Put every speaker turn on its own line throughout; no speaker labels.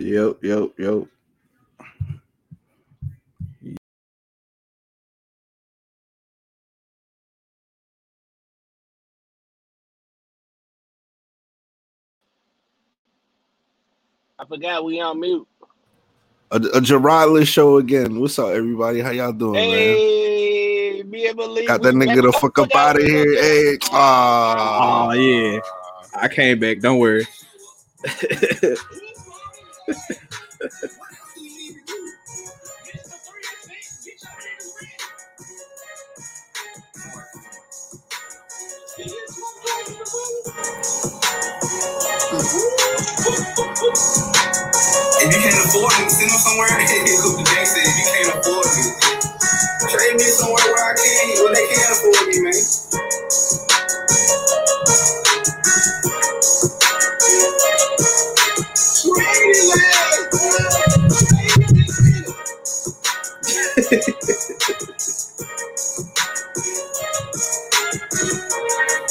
Yep, yep, yep.
I forgot we on mute.
A, a Gerardless show again. What's up, everybody? How y'all doing, man?
Hey, be able to believe
Got that nigga the fuck up out of here. Hey, ah,
Oh yeah, I came back. Don't worry.
If you can't afford it, send them somewhere. The bank said if you can't afford it, trade me somewhere where I can't, where they can't afford me, man.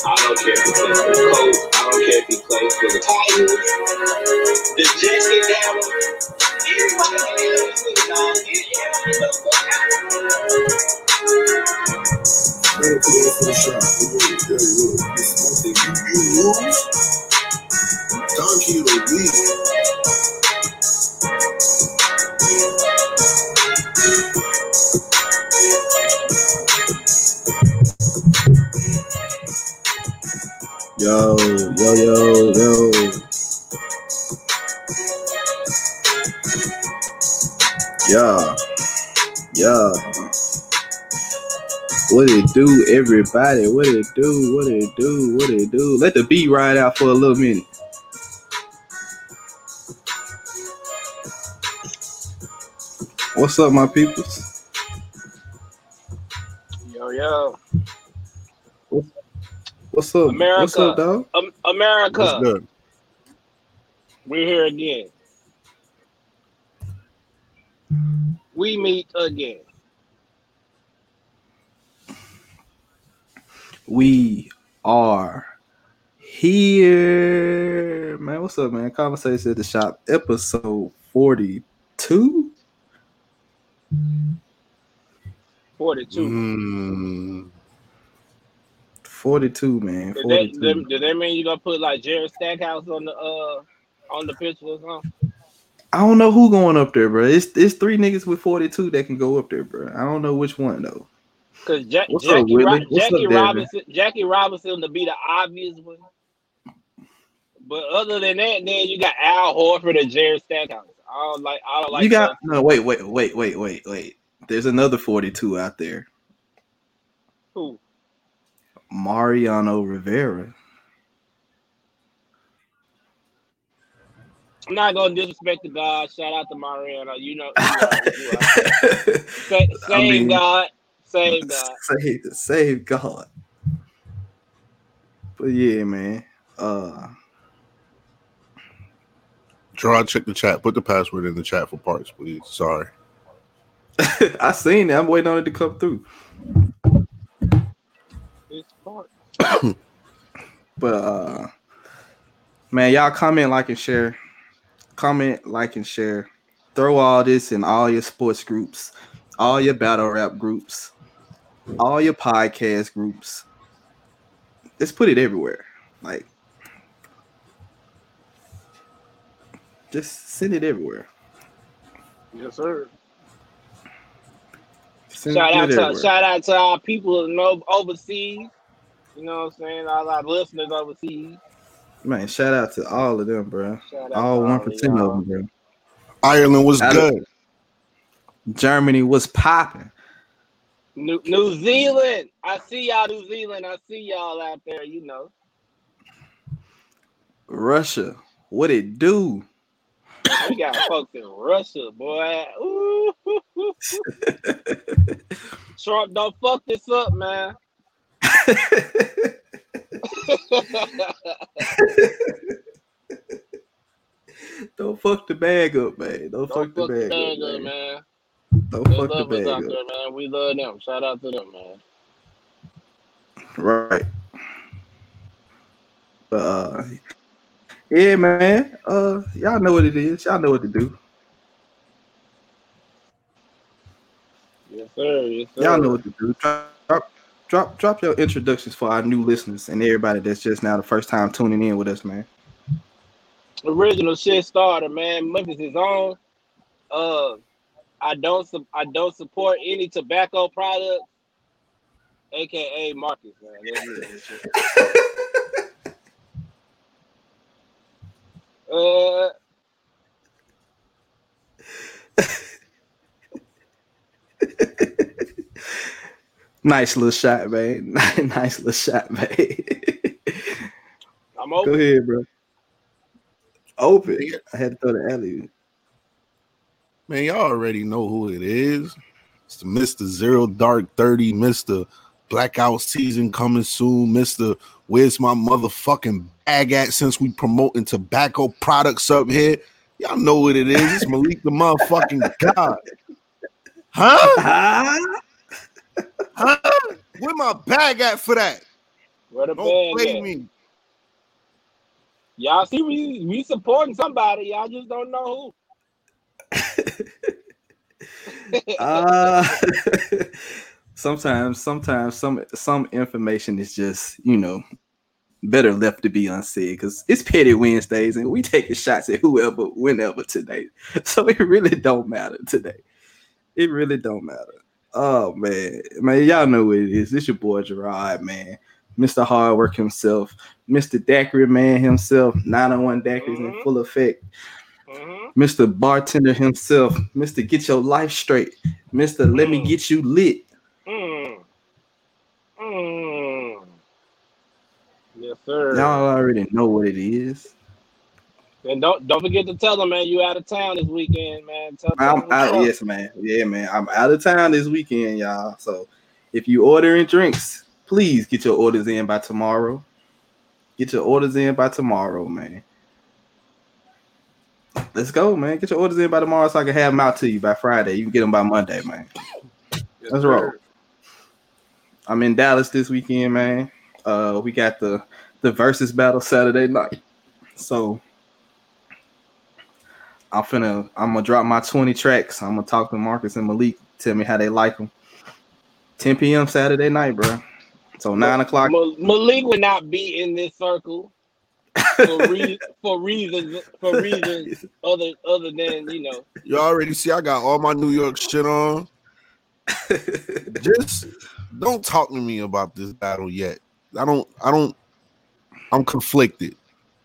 I don't care if he plays for the Colts. I don't care if he plays for the Titans. The Jets get down. Anybody else,
Better put that for the shot. You, lose, Donkey will leave.
Yo, yo, yo, yo. Yeah, yeah. What it do, everybody? What it do? What it do? What it do? Let the beat ride out for a little minute. What's up, my peoples?
Yo, yo.
What's up?
America.
What's up, dog?
Um, America,
What's good?
we're here again. We meet again.
We are here, man. What's up, man? Conversation at the shop, episode forty-two.
42.
Mm, Forty-two, man.
Did, that, did, did that mean you gonna put like Jerry Stackhouse on the uh on the picture or something?
I don't know who going up there, bro. It's it's three niggas with forty-two that can go up there, bro. I don't know which one though.
Because ja-
What's
Jackie,
Whitley?
Ro-
What's up,
Jackie
Devin?
Robinson, Jackie Robinson to be the obvious one. But other than that, then you got Al Horford and Jerry Stackhouse. I don't like. I don't like.
you got no. Wait, wait, wait, wait, wait, wait. There's another forty-two out there.
who?
Mariano Rivera.
I'm not gonna disrespect the God. Shout out to Mariano. You know, you know, you know. Sa-
I
same
mean-
God, same God.
save, save God. But yeah, man. Uh,
Gerard, check the chat. Put the password in the chat for parts, please. Sorry.
I seen it. I'm waiting on it to come through.
It's part.
But uh, man, y'all comment, like, and share. Comment, like, and share. Throw all this in all your sports groups, all your battle rap groups, all your podcast groups. Just put it everywhere. Like, just send it everywhere.
Yes, sir.
Send
Shout out to
everywhere.
shout out to our people in o- overseas. You know what I'm saying? All our listeners overseas.
Man, shout out to all of them, bro.
Shout
All one
of
percent
y'all.
them, bro.
Ireland was
Out
good.
Germany was popping.
New, New Zealand. I see y'all, New Zealand. I see y'all out there. You know.
Russia, what it do?
We got in Russia, boy. Ooh. Trump, don't fuck this up, man.
Don't fuck the bag up, man. Don't,
Don't
fuck the bag,
bag
up, man.
man.
Don't fuck the bag up.
there, man. We love them. Shout out to them, man.
Right. But uh Yeah, man. Uh, y'all know what it is. Y'all know what to do.
Yes, sir. Yes, sir.
Y'all know what to do. Drop, drop, drop, your introductions for our new listeners and everybody that's just now the first time tuning in with us, man.
original shit starter, man. Memphis is on. Uh, I don't su- I don't support any tobacco products, aka Marcus, man. That's it. Uh,
Nice little shot, man. nice little shot, man.
I'm
Go
open.
ahead, bro. Open. I had to throw the alley.
Man, y'all already know who it is. It's the Mr. Zero Dark 30, Mr. Blackout season coming soon, Mr. Where's my motherfucking bag at since we promoting tobacco products up here? Y'all know what it is. It's Malik the motherfucking God. Huh? Huh? Where my bag at for that?
Where the
Don't
bag
play
at?
me.
Y'all see we we supporting somebody. Y'all just don't know who.
Uh, sometimes, sometimes some some information is just you know better left to be unsaid because it's petty Wednesdays and we taking shots at whoever, whenever today. So it really don't matter today. It really don't matter. Oh man, man, y'all know what it is. This your boy Gerard, man. Mr. Hard Work himself, Mr. Daiquiri man himself, 901 Daiquiris in
Mhm.
full effect.
Mhm.
Mr. Bartender himself, Mr. Get Your Life Straight, Mr. Let Me
Mm.
Get You Lit.
Mm. Mm. Yes, sir.
Y'all already know what it is.
And don't don't forget to tell them, man, you out of town this weekend, man. Tell
I'm
them
out, yes, man. Yeah, man. I'm out of town this weekend, y'all. So if you ordering drinks, please get your orders in by tomorrow. Get your orders in by tomorrow, man. Let's go, man. Get your orders in by tomorrow so I can have them out to you by Friday. You can get them by Monday, man. Let's roll. I'm in Dallas this weekend, man. Uh, we got the the versus battle Saturday night. So I'm finna I'm gonna drop my 20 tracks. I'm gonna talk to Marcus and Malik, tell me how they like them. 10 p.m. Saturday night, bro. So nine o'clock.
Malik would not be in this circle for, re- for reasons for reasons other other than you know.
You already see I got all my New York shit on. Just don't talk to me about this battle yet. I don't I don't I'm conflicted.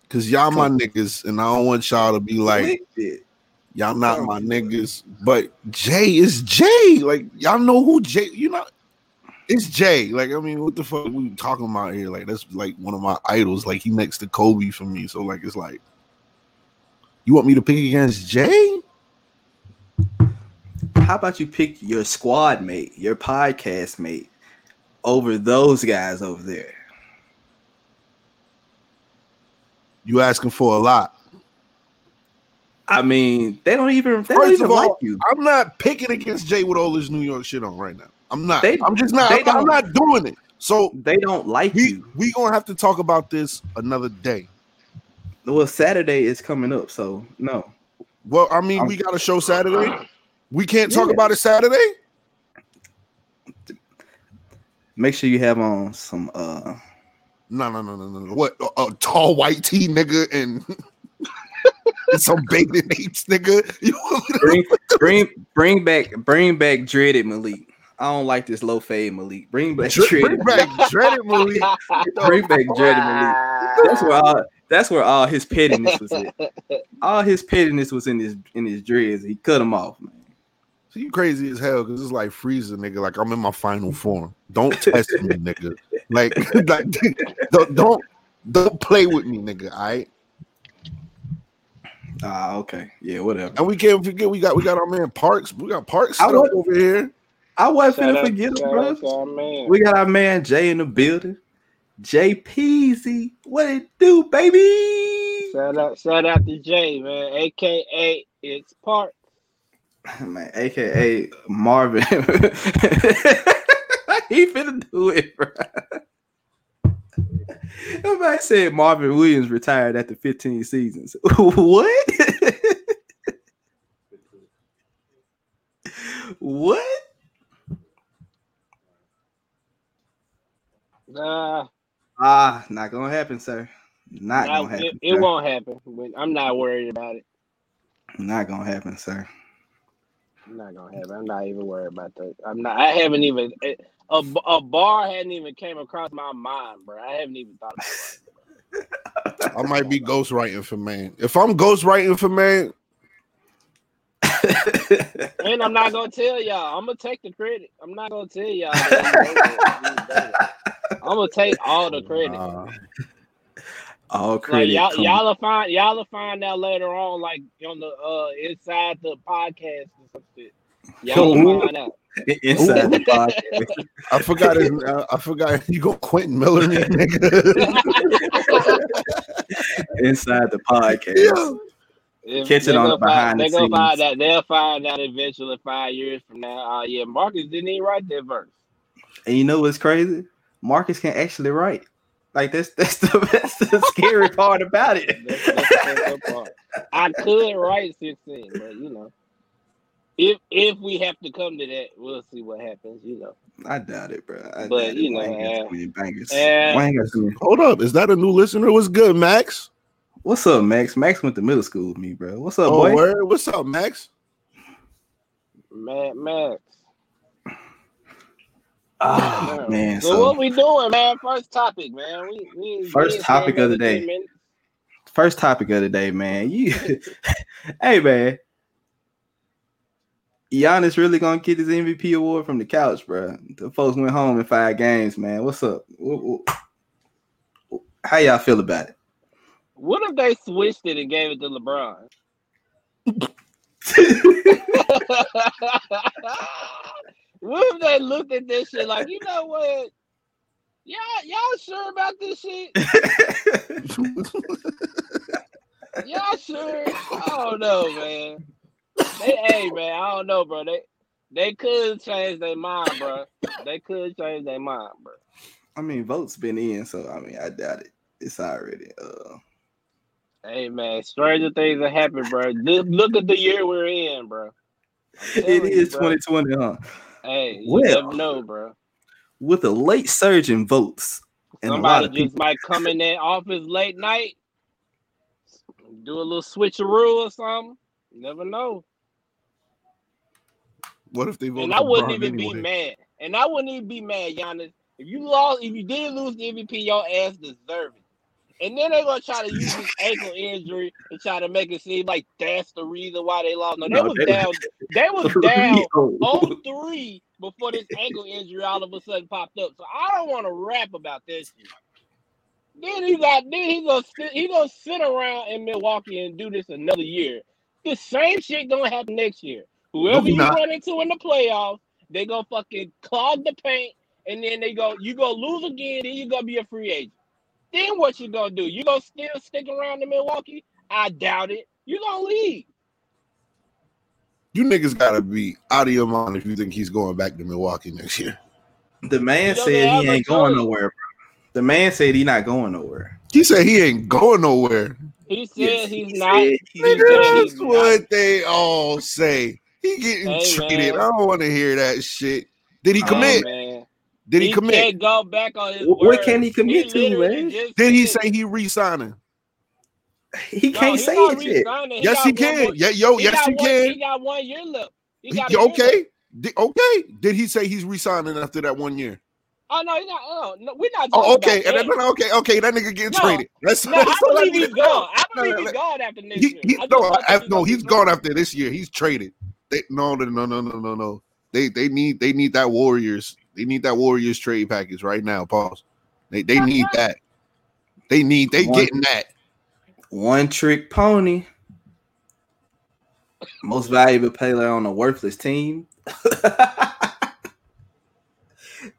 Cause y'all my niggas, and I don't want y'all to be like y'all not my niggas. But Jay is Jay. Like y'all know who Jay. You know, it's Jay. Like I mean, what the fuck we talking about here? Like that's like one of my idols. Like he next to Kobe for me. So like it's like, you want me to pick against Jay?
How about you pick your squad mate, your podcast mate, over those guys over there?
You asking for a lot.
I mean, they don't even they don't
First
even
of all,
like you.
I'm not picking against Jay with all this New York shit on right now. I'm not.
They-
I'm just not. I'm, not- I'm
don't-
doing it. So
They don't like
we
you.
we gonna have to talk about this another day.
Well, Saturday is coming up, so no.
Well, I mean, we got a show Saturday. We can't talk
Yeah.
about it Saturday.
Make sure you have on some uh
No, no, no, no, no. no. What? A, a tall white tee nigga and, and some bathing apes nigga. You want me to-
bring bring bring back bring back dreaded Malik. I don't like this low fade Malik. Bring back
Dre-
dreaded.
bring back dreaded Malik.
Bring back dreaded Malik. That's where all that's where all his pettiness was at. All his pettiness was in his in his dreads. He cut them off, man.
So you crazy as hell because it's like freezing, nigga. Like I'm in my final form. Don't test me, nigga. Like, like don't, don't don't play with me, nigga. All right.
Ah, okay. Yeah, whatever.
And we can't forget we got we got our man Parks. We got Parks
I
set up over here.
I wasn't
Shout
finna
out-
forget him, bro.
out to our man.
We got our man Jay in the building. Jay Peasy. What it do, baby?
Shout out, shout out to Jay, man, aka it's Park.
Man, aka Marvin. he finna do it, bro. Nobody said Marvin Williams retired after 15 seasons. what? what?
Nah,
Ah, not gonna happen, sir. Not
nah,
gonna happen.
it, it won't happen. But I'm not worried about it.
Not gonna happen, sir.
I'm not gonna happen. I'm not even worried about that. I'm not. I haven't even a, a, a bar hadn't even came across my mind, bro. I haven't even thought about it.
I might be ghostwriting for man. If I'm ghostwriting for man,
And I'm not gonna tell y'all. I'm gonna take the credit. I'm not gonna tell y'all. I'm gonna take all the credit.
Uh, all
Like y'all, y'all will find y'all will find out later on, like on the uh inside the podcast or some shit. Y'all will find out.
inside the podcast.
I forgot his. I forgot you go Quentin Miller, in nigga.
inside the podcast.
Yeah.
If
Catch it on the behind
find,
the
they gonna find
scenes.
out. They'll find out eventually, five years from now. Uh, yeah, Marcus didn't even write that verse.
And you know what's crazy? Marcus can actually write. Like that's that's the that's the scary part about it.
That's, that's the part. I could write 16, but you know, if if we have to come to that, we'll see what happens. You know,
I doubt it, bro. I
But, you know,
Wayne got
uh,
bangers.
uh,
Wayne got too many-
Hold up, is that a new listener? What's good, Max?
What's up, Max? Max went to middle school with me, bro. What's up,
Oh,
boy?
word? What's up, Max?
Mad Max.
Oh man,
So,
so
what we doing, man? First topic, man. We, we
First
we
topic of the day.
minutes.
first topic of the day, man. You, hey, man. Giannis really gonna get his MVP award from the couch, bro. The folks went home in five games, man. What's up? How y'all feel about it?
What if they switched it and gave it to LeBron? what if they looked at this shit like, you know what? Y'all, y'all sure about this shit? Y'all sure? I don't know, man. They, hey, man, I don't know, bro. They, they could change their mind, bro. They could change their mind, bro.
I mean, votes been in, so I mean, I doubt it. It's already. Uh,
Hey, man, stranger things have happened, bro. Look, at the year we're in, bro.
It
telling you,
is
bro.
2020, huh?
Hey, you
Well,
never know, bro.
With a late surge in votes, and a lot
Somebody
of
just
people.
might come in that office late night, do a little switcheroo or something. You never know.
What if they vote?
And I wouldn't
LeBron
even be mad. And I wouldn't even be mad, Giannis. If you lost, if you did lose the MVP, your ass deserve it. And then they're gonna try to use this ankle injury and try to make it seem like that's the reason why they lost. No, they
No,
was
they-
down. They was down
Oh,
0-3 before this ankle injury all of a sudden popped up. So I don't want to rap about this shit. Then he got then he gonna sit he gonna sit around in Milwaukee and do this another year. The same shit gonna happen next year. Whoever you
not.
run into in the playoffs, they gonna fucking clog the paint, and then they go you go lose again, then you gonna be a free agent. Then what you gonna do? You gonna still stick around in Milwaukee? I doubt it. You gonna leave.
You niggas gotta be out of your mind if you think he's going back to Milwaukee next year.
the man
You
said he ain't going
choice.
nowhere. Bro. The man said he not going nowhere.
He said he ain't going nowhere.
He said
Yes,
he's
he
not.
said
He
he-
said
Nigga,
he's
that's
not.
what they all say. He getting
Hey,
traded.
man.
I don't want to hear that shit. Did he
Oh,
commit?
man.
Did he, commit?
can't go back on his
what
word.
can he commit to, man?
Did he say he re-signing?
He
No,
can't
he
say it yet.
re-signing.
Yes, he can.
more-
Yeah, yo,
he
yes, he
one-
can.
He got one year left. He
He-
got a year left.
okay. Di- okay. Did he say he's re-signing after that one year?
Oh no, he's not. Oh, no, we're not.
Oh, okay.
About
And
that.
then, okay, okay. That nigga getting
No.
traded. That's,
No, I
that's all
believe
need
he's
to
gone. I
No,
believe
no,
he's
no.
gone after next
He,
year.
he, no, I,
he's
no,
gonna
he's
be
gone
gone.
after this year. He's traded. They no, no, no, no, no, no, no. They they need they need that Warriors. They need that Warriors trade package right now. Pause. They they need that. They need they
One-
getting that.
One trick pony. Most valuable player on a worthless team.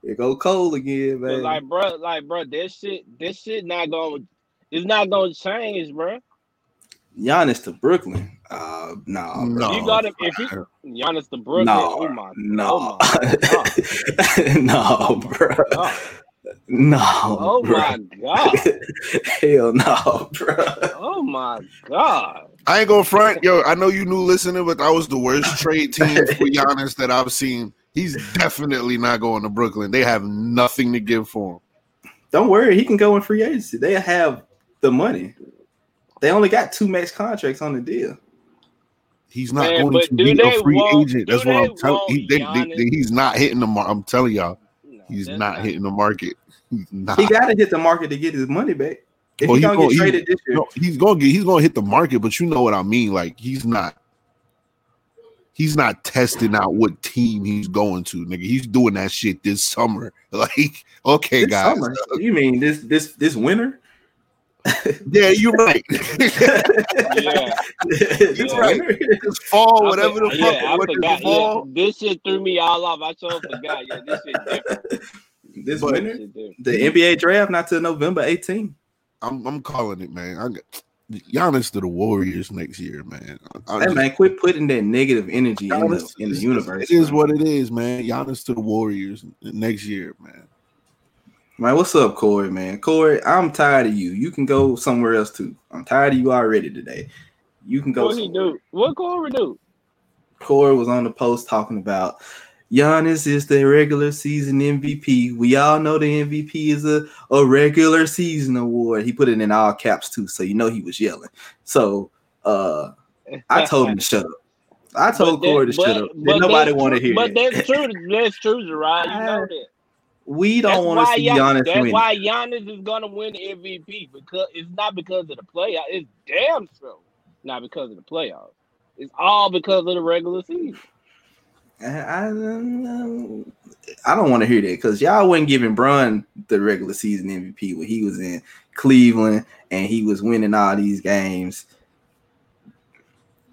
it go cold again,
But
man.
like, bro, like, bro, this shit, this shit not going. It's not going to change, bro.
Giannis to Brooklyn. Uh, nah, bro.
No.
You got to if you Giannis to Brooklyn.
No,
oh my,
no,
oh my God.
no, bro.
God.
No.
Oh
bro.
my god.
Hell no, bro.
Oh my god.
I ain't gonna front, yo. I know you new listening, but that was the worst trade team for Giannis that I've seen. He's definitely not going to Brooklyn. They have nothing to give for him.
Don't worry, he can go in free agency. They have the money. They only got two max contracts on the deal.
He's not
Man,
going to be a free agent. That's what I'm telling.
want
He, they, they, they- he's not hitting the market. I'm telling y'all,
No,
he's
that's
not hitting the market. He's not.
He got to hit the market to get his money back. If
Well,
he
he
gonna
gonna-
get
he-
traded this year,
No, he's gonna get. He's gonna hit the market, but you know what I mean. Like he's not. He's not testing out what team he's going to, nigga. He's doing that shit this summer. Like, okay,
this
guys.
summer. You mean this this this winter?
Yeah, you're right.
Yeah.
this
You're
right.
winter?
This fall,
I
whatever
for-
the fuck.
yeah,
what the
forgot. Yeah, this shit threw me all off. I sure forgot. Yeah, this shit different.
this
But-
winter?
Different.
The NBA draft not till November 18th.
I'm, I'm calling it, man. I got Giannis to the Warriors next year, man. I, I
Hey
just-
man, quit putting that negative energy in the
Giannis
in the
is-
universe.
It is
man.
what it is, man. Giannis to the Warriors next year, man.
Man, what's up, Corey? Man, Corey, I'm tired of you. You can go somewhere else too. I'm tired of you already today. You can go.
What he
somewhere.
do? What Corey do?
Corey was on the post talking about Giannis is the regular season MVP. We all know the MVP is a, a regular season award. He put it in all caps too, so you know he was yelling. So uh I told him to shut up. I told
But
Corey to
that-
shut up.
but
nobody want to hear
But
that.
that's true. That's true, Gerard. You know that.
We don't want to
why
see
Gian-
Giannis
That's
win.
why Giannis is gonna win the MVP because it's not because of the playoff. It's damn true. Not because of the playoffs. It's all because of the regular season.
I, I, I don't want to hear that because y'all wasn't giving Brun the regular season MVP when he was in Cleveland and he was winning all these games.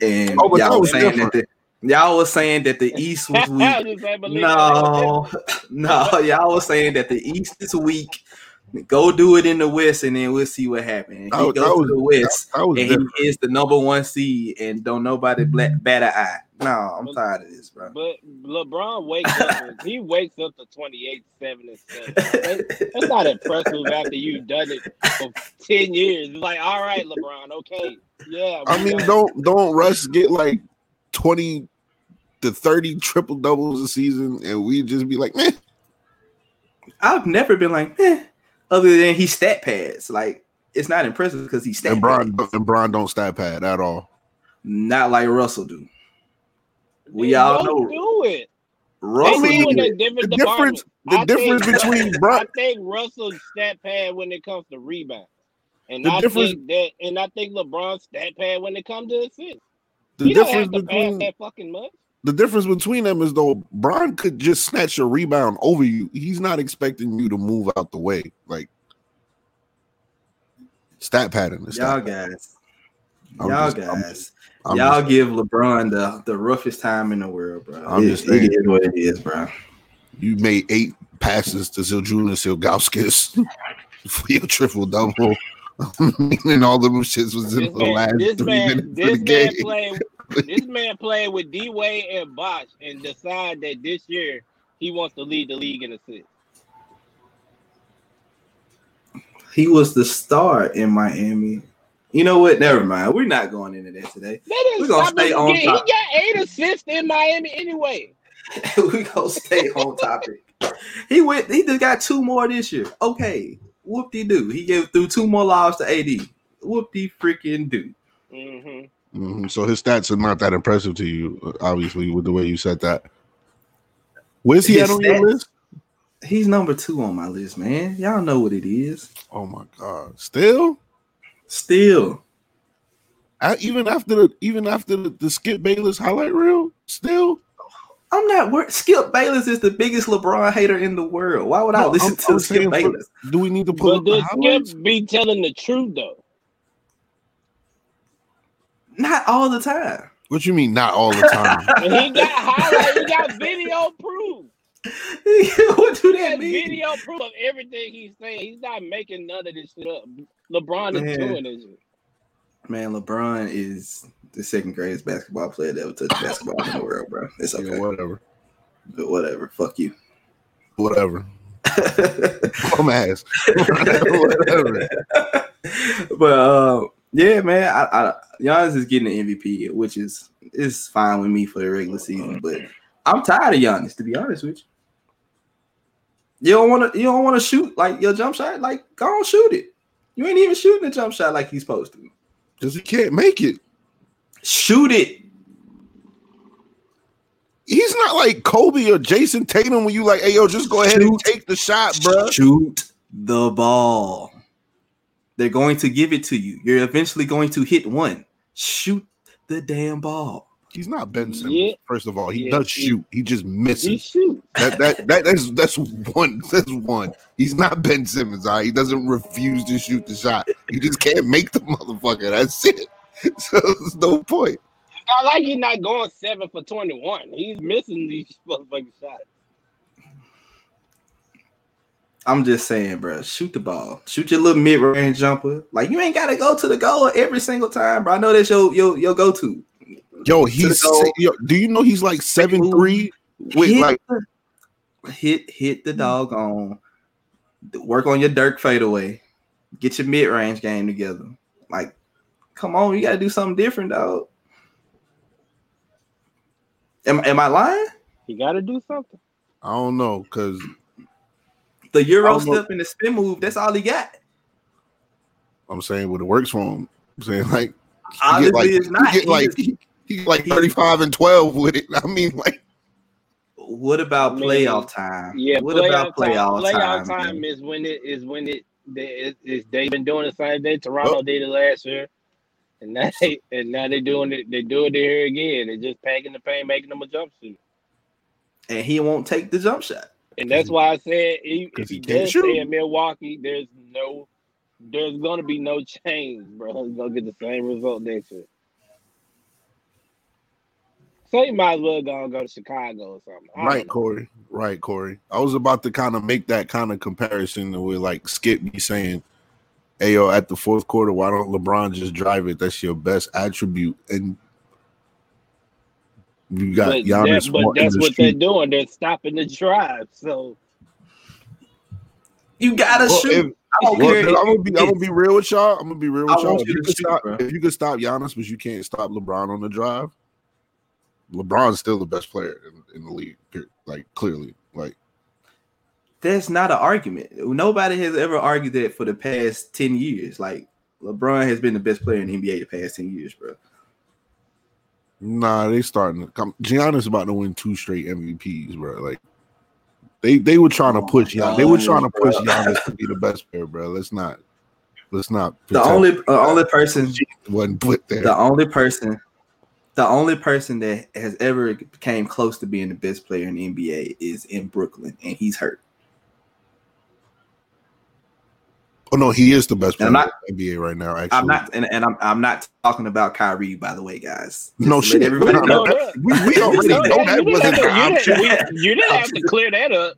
And
Oh,
y'all
was
was saying
different.
that the, y'all was saying that the East was weak.
just ain't believe it.
no, no, y'all was saying that the East is weak. Go do it in the West, and then we'll see what happens. And
That
he
was-
goes
that
to the West,
That was
and
different.
he is the number one seed, and don't nobody black bat an eye. No, I'm
But-
tired of this, bro.
But LeBron wakes up. he wakes up to 28, 7, and 7. That's not impressive after you've done it for 10 years. It's like, all right, LeBron, okay. Yeah.
I mean, don't don't Russ get like twenty to thirty triple doubles a season, and we just be like, man,
I've never been like, eh, other than he stat pads. Like it's not impressive because he stat
and
pads.
Bron and Bron don't stat pad at all.
Not like Russell do. We
They
all
don't
know
do it.
Russell
do it in
it.
different
The difference, the
I
difference
think-
between
I think Russell's stat pad when it comes to rebound. And
The
I
difference-
think that and I think LeBron's stat pad when it comes to assists.
The
he don't
difference
have to pass
between
that fucking much.
the difference between them is though Bron could just snatch a rebound over you. He's not expecting you to move out the way. Like stat pattern. is
Y'all
stat pattern.
guys.
I'm
Y'all
just- I'm
guys.
I'm
y'all
just-
give LeBron the, the roughest time in the world, bro.
I'm
It-
just
it
saying.
is what it is, bro.
you made eight passes to Zydrunas Ilgauskas for your triple double. and all of them shits was in
This
the
man,
last
this
three
man,
minutes of
this
the
man
game.
played. This man played with D Wade and Bosh and decide that this year he wants to lead the league in assists.
He was the star in Miami. You know what? Never mind. We're not going into that today.
That We're
gonna
stop
stay
him
on
getting-
top.
He got eight assists in Miami anyway.
we gonna stay on topic. He went. He just got two more this year. Okay, whoop de do. He gave through two more lives to AD. Whoop de freaking do.
hmm
Mhm, So his stats are not that impressive to you, uh, obviously, with the way you said that. Where's he
His
at on your list?
He's number two on my list, man. Y'all know what it is.
Oh my god! Still,
Still,
I, even after the even after the, the Skip Bayless highlight reel, still.
I'm not worried. Skip Bayless is the biggest LeBron hater in the world. Why would I
No,
listen
I'm-
to
I'm
Skip
saying for-
Bayless?
Do we need to pull
But
up the
does? Skip be telling the truth though?
Not all the time.
What you mean? Not all the time.
He got highlight, he got video proof.
what do that mean?
video proof of everything he's saying. He's not making none of this shit up. LeBron is doing this.
Man, LeBron is the second greatest basketball player that ever touched basketball in the world, bro. It's okay.
Yeah, whatever,
But whatever. Fuck you.
whatever. Bum ass. Whatever.
but uh, yeah, man, I, I Giannis is getting the MVP, which is is fine with me for the regular season. But I'm tired of Giannis, to be honest with you. You don't want to. You don't want to shoot like your jump shot. Like, go on, shoot it. You ain't even shooting the jump shot like he's supposed to.
Because he can't make it.
Shoot it.
He's not like Kobe or Jayson Tatum when you like, hey yo, just go ahead and take the shot, bro.
Shoot the ball. They're going to give it to you. You're eventually going to hit one. Shoot the damn ball.
He's not Ben Simmons.
Yeah.
First of all, he
Yeah,
does
he-
shoot. He just
He
misses.
shoot.
That that that that's that's one. That's one. He's not Ben Simmons. All right? He doesn't refuse to shoot the shot. He just can't make the motherfucker. That's it. So there's no point.
I like he's not going seven for twenty one. He's missing these motherfucking shots.
I'm just saying, bro. Shoot the ball. Shoot your little mid range jumper. Like you ain't gotta go to the goal every single time, bro. I know that's your your your go to.
Yo, he's
go.
yo, do you know he's like seven three? With
hit,
like
hit hit the dog on. Work on your Dirk fadeaway. Get your mid range game together. Like, come on, you gotta do something different, dog. Am, am I lying?
You got to do something.
I don't know because
The Euro
I
step and the spin move, that's all he got.
I'm saying what it works for him. I'm saying like he get like
it's not.
he get like he, he like 35 and 12 with it. I mean, like
what about playoff time?
Yeah,
What
playoff
about playoff
time?
time?
Playoff time
man?
is when it is when it they it, it's, they've been doing the same thing. Toronto did it last year, and now they and now they doing it. They do it here again. They're just packing the paint, making them a jumpsuit.
and he won't take the jump shot.
And that's why I said he,
'Cause
if
he
he does
shoot.
stay in Milwaukee, there's no, there's gonna be no change, bro. He's gonna get the same result next year. So you might as well go and go to Chicago or something.
Right,
know.
Corey. Right, Corey. I was about to kind of make that kind of comparison with like Skip me saying, Hey yo, at the fourth quarter, why don't LeBron just drive it? That's your best attribute. And you got
But,
Giannis
that, but that's
the
what they're doing. They're stopping the drive. So
You gotta
Well,
shoot.
if-
I don't
Well,
care.
I'm gonna be I'm gonna be real with y'all. I'm gonna be real
I
with y'all. If
you
you, could
shoot,
stop,
bro.
if you could stop Giannis, but you can't stop LeBron on the drive, LeBron's still the best player in, in the league. Like clearly, like
That's not an argument. Nobody has ever argued that for the past 10 years. Like LeBron has been the best player in the NBA the past 10 years, bro.
nah, they starting to come. Giannis about to win two straight MVPs, bro. Like they they were trying to
Oh
push
my
Giannis. They were trying to
gosh,
push. Giannis to be the best player, bro. Let's not. Let's not.
The only the uh, only person
wasn't put there.
the only person the only person that has ever came close to being the best player in the NBA is in Brooklyn and he's hurt.
Oh no, he is the best player
And I'm
in the NBA right now. Actually,
I'm not and, and I'm I'm not talking about Kyrie by the way, guys. Just
No shit.
Everybody
No,
know.
no,
that.
we, we already know
You
that
didn't
wasn't
have
the
to- you didn't- we- You didn't have to clear that up.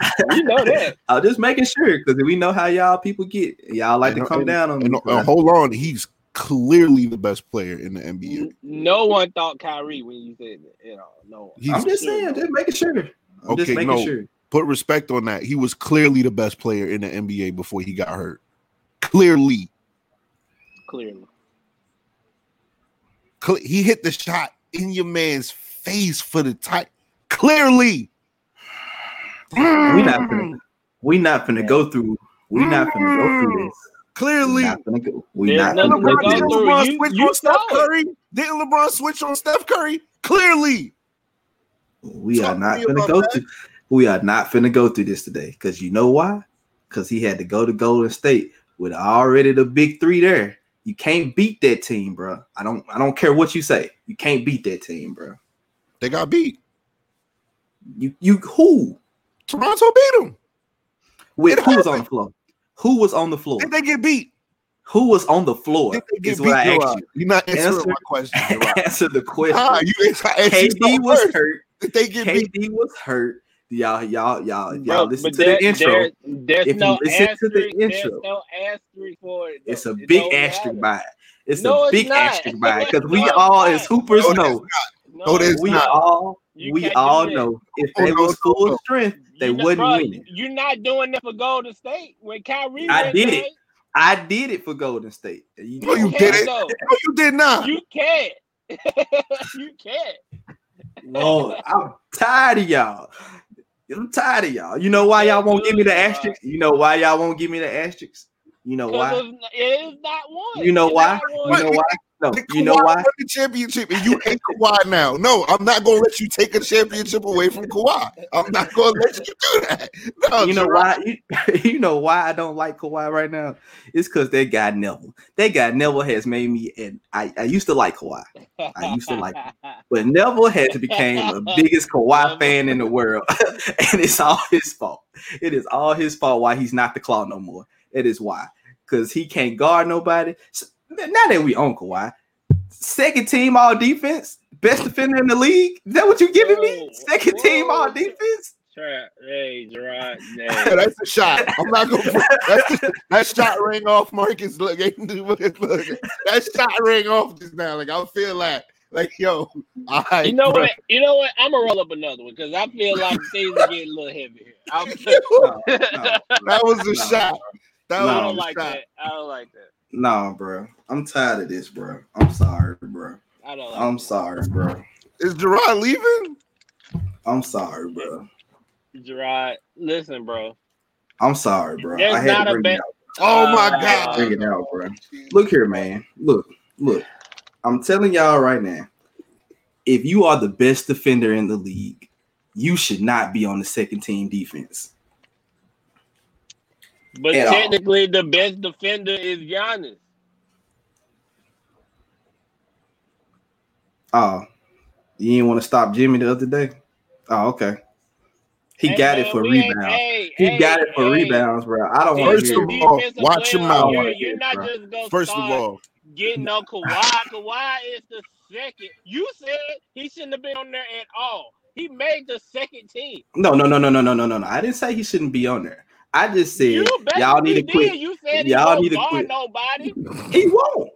You know that.
I'm just making sure because we know how y'all people get. Y'all like to come
and-
down on me.
And, uh, hold on, he's clearly the best player in the NBA.
No one thought Kyrie when you said that. You know, no one.
He's
I'm just
sure,
saying,
no.
just making sure. I'm just making
no.
sure.
Put respect on that. He was clearly the best player in the NBA before he got hurt. Clearly,
clearly.
Cle- he hit the shot in your man's face for the tight. Clearly,
We not finna, we not finna go through. We not finna go through this. We
clearly.
not finna go. We not
nothing
finna
to
go
go
through
Didn't
this.
through.
LeBron
You-
switch
you
on Steph
it.
Curry? Didn't LeBron switch on Steph Curry? Clearly.
We are
Talk to
not
me
finna
about
go
that.
through. We are not finna go through this today. Because you know why? Because he had to go to Golden State with already the big three there. You can't beat that team, bro. I don't. I don't care what you say. You can't beat that team, bro.
They got beat.
You you who?
Toronto beat them.
With who was on the floor? Who was on the floor?
Did they get beat?
Who was on the floor?
Did they get
Is
beat?
what I asked you.
You're not answering
Answer-
my question.
Answer the question.
Ah, you
KD was hurt.
Did they get beat?
KD was hurt. Y'all, y'all, y'all, y'all
Bro,
listen to
there-
the intro.
there- there's
If you
no
listen to the intro,
no asterisk for it.
It's a
It
big
don't
asterisk by it. It's
No,
a big
not.
asterisk by it because we
No, it's
all
not.
as hoopers
No,
know.
is No, it is
We
not.
all
You
we all know if
Oh,
they
no,
was full
no.
strength, they
You know,
wouldn't
bruh,
win it.
You're not doing that for Golden State. When Kyrie,
I did
there,
it. I did it for Golden State. You
No, you
know,
didn't.
though.
No, you did not.
You can't. you can't.
Lord, I'm tired of y'all. I'm tired of y'all. You know why y'all won't give me the asterisk? You know why y'all won't give me the asterisk? You know why?
It's- not one.
You know why? You know why? No, you know why?
won the championship, and you hate Kawhi now. No, I'm not gonna let you take a championship away from Kawhi. I'm not gonna let you do that. No,
You know why? You, you know why I don't like Kawhi right now? It's because they got Neville. They got Neville has made me, and I, I used to like Kawhi, I used to like but Neville has became the biggest Kawhi fan in the world, and it's all his fault. It is all his fault why he's not the claw no more. It is why because he can't guard nobody. So, now that we own Kawhi, second team all defense, best defender in the league. Is that what you giving me?
Whoa,
Second team all defense.
Sure. Hey, Gerard. Hey.
that's a shot. I'm not gonna. That's, that shot rang off. Marcus, look, look, look, that shot rang off just now. Like I feel like, like yo, all right,
You know
bro.
what? You know what? I'm gonna roll up another one because I feel like things are getting a little heavy here. I'm,
No, no.
that was a
No.
shot. That
No.
I
was
don't
a
like
shot.
that. I don't like that.
Nah, bro. I'm tired of this, bro. I'm sorry, bro.
I don't. Like
I'm
that.
sorry, bro.
Is Gerard leaving?
I'm sorry, bro.
Gerard, listen, bro.
I'm sorry, bro.
There's
I had
not
to
a
bring
bet-
it out.
Oh my
Uh,
god!
Bring it out, bro. Look here, man. Look, look. I'm telling y'all right now. If you are the best defender in the league, you should not be on the second team defense.
But
At all.
technically, the best defender is Giannis.
Oh, you didn't want to stop Jimmy the other day? Oh, okay. He
Hey,
got
man,
it for
we
rebounds.
hey,
He
hey,
got it for
hey.
rebounds, bro. I don't
First
want
First
to
of
hear it.
all, watch
player
your mouth.
year,
Right
You're not
bro.
just gonna
First of all,
getting on Kawhi. Kawhi is the second. You said he shouldn't have been on there at all. He made the second team.
No, no, no, no, no, no, no, no, no. I didn't say he shouldn't be on there. I just said
You
y'all need to quit.
You said
Y'all
he won't
need to quit.
nobody.
He won't.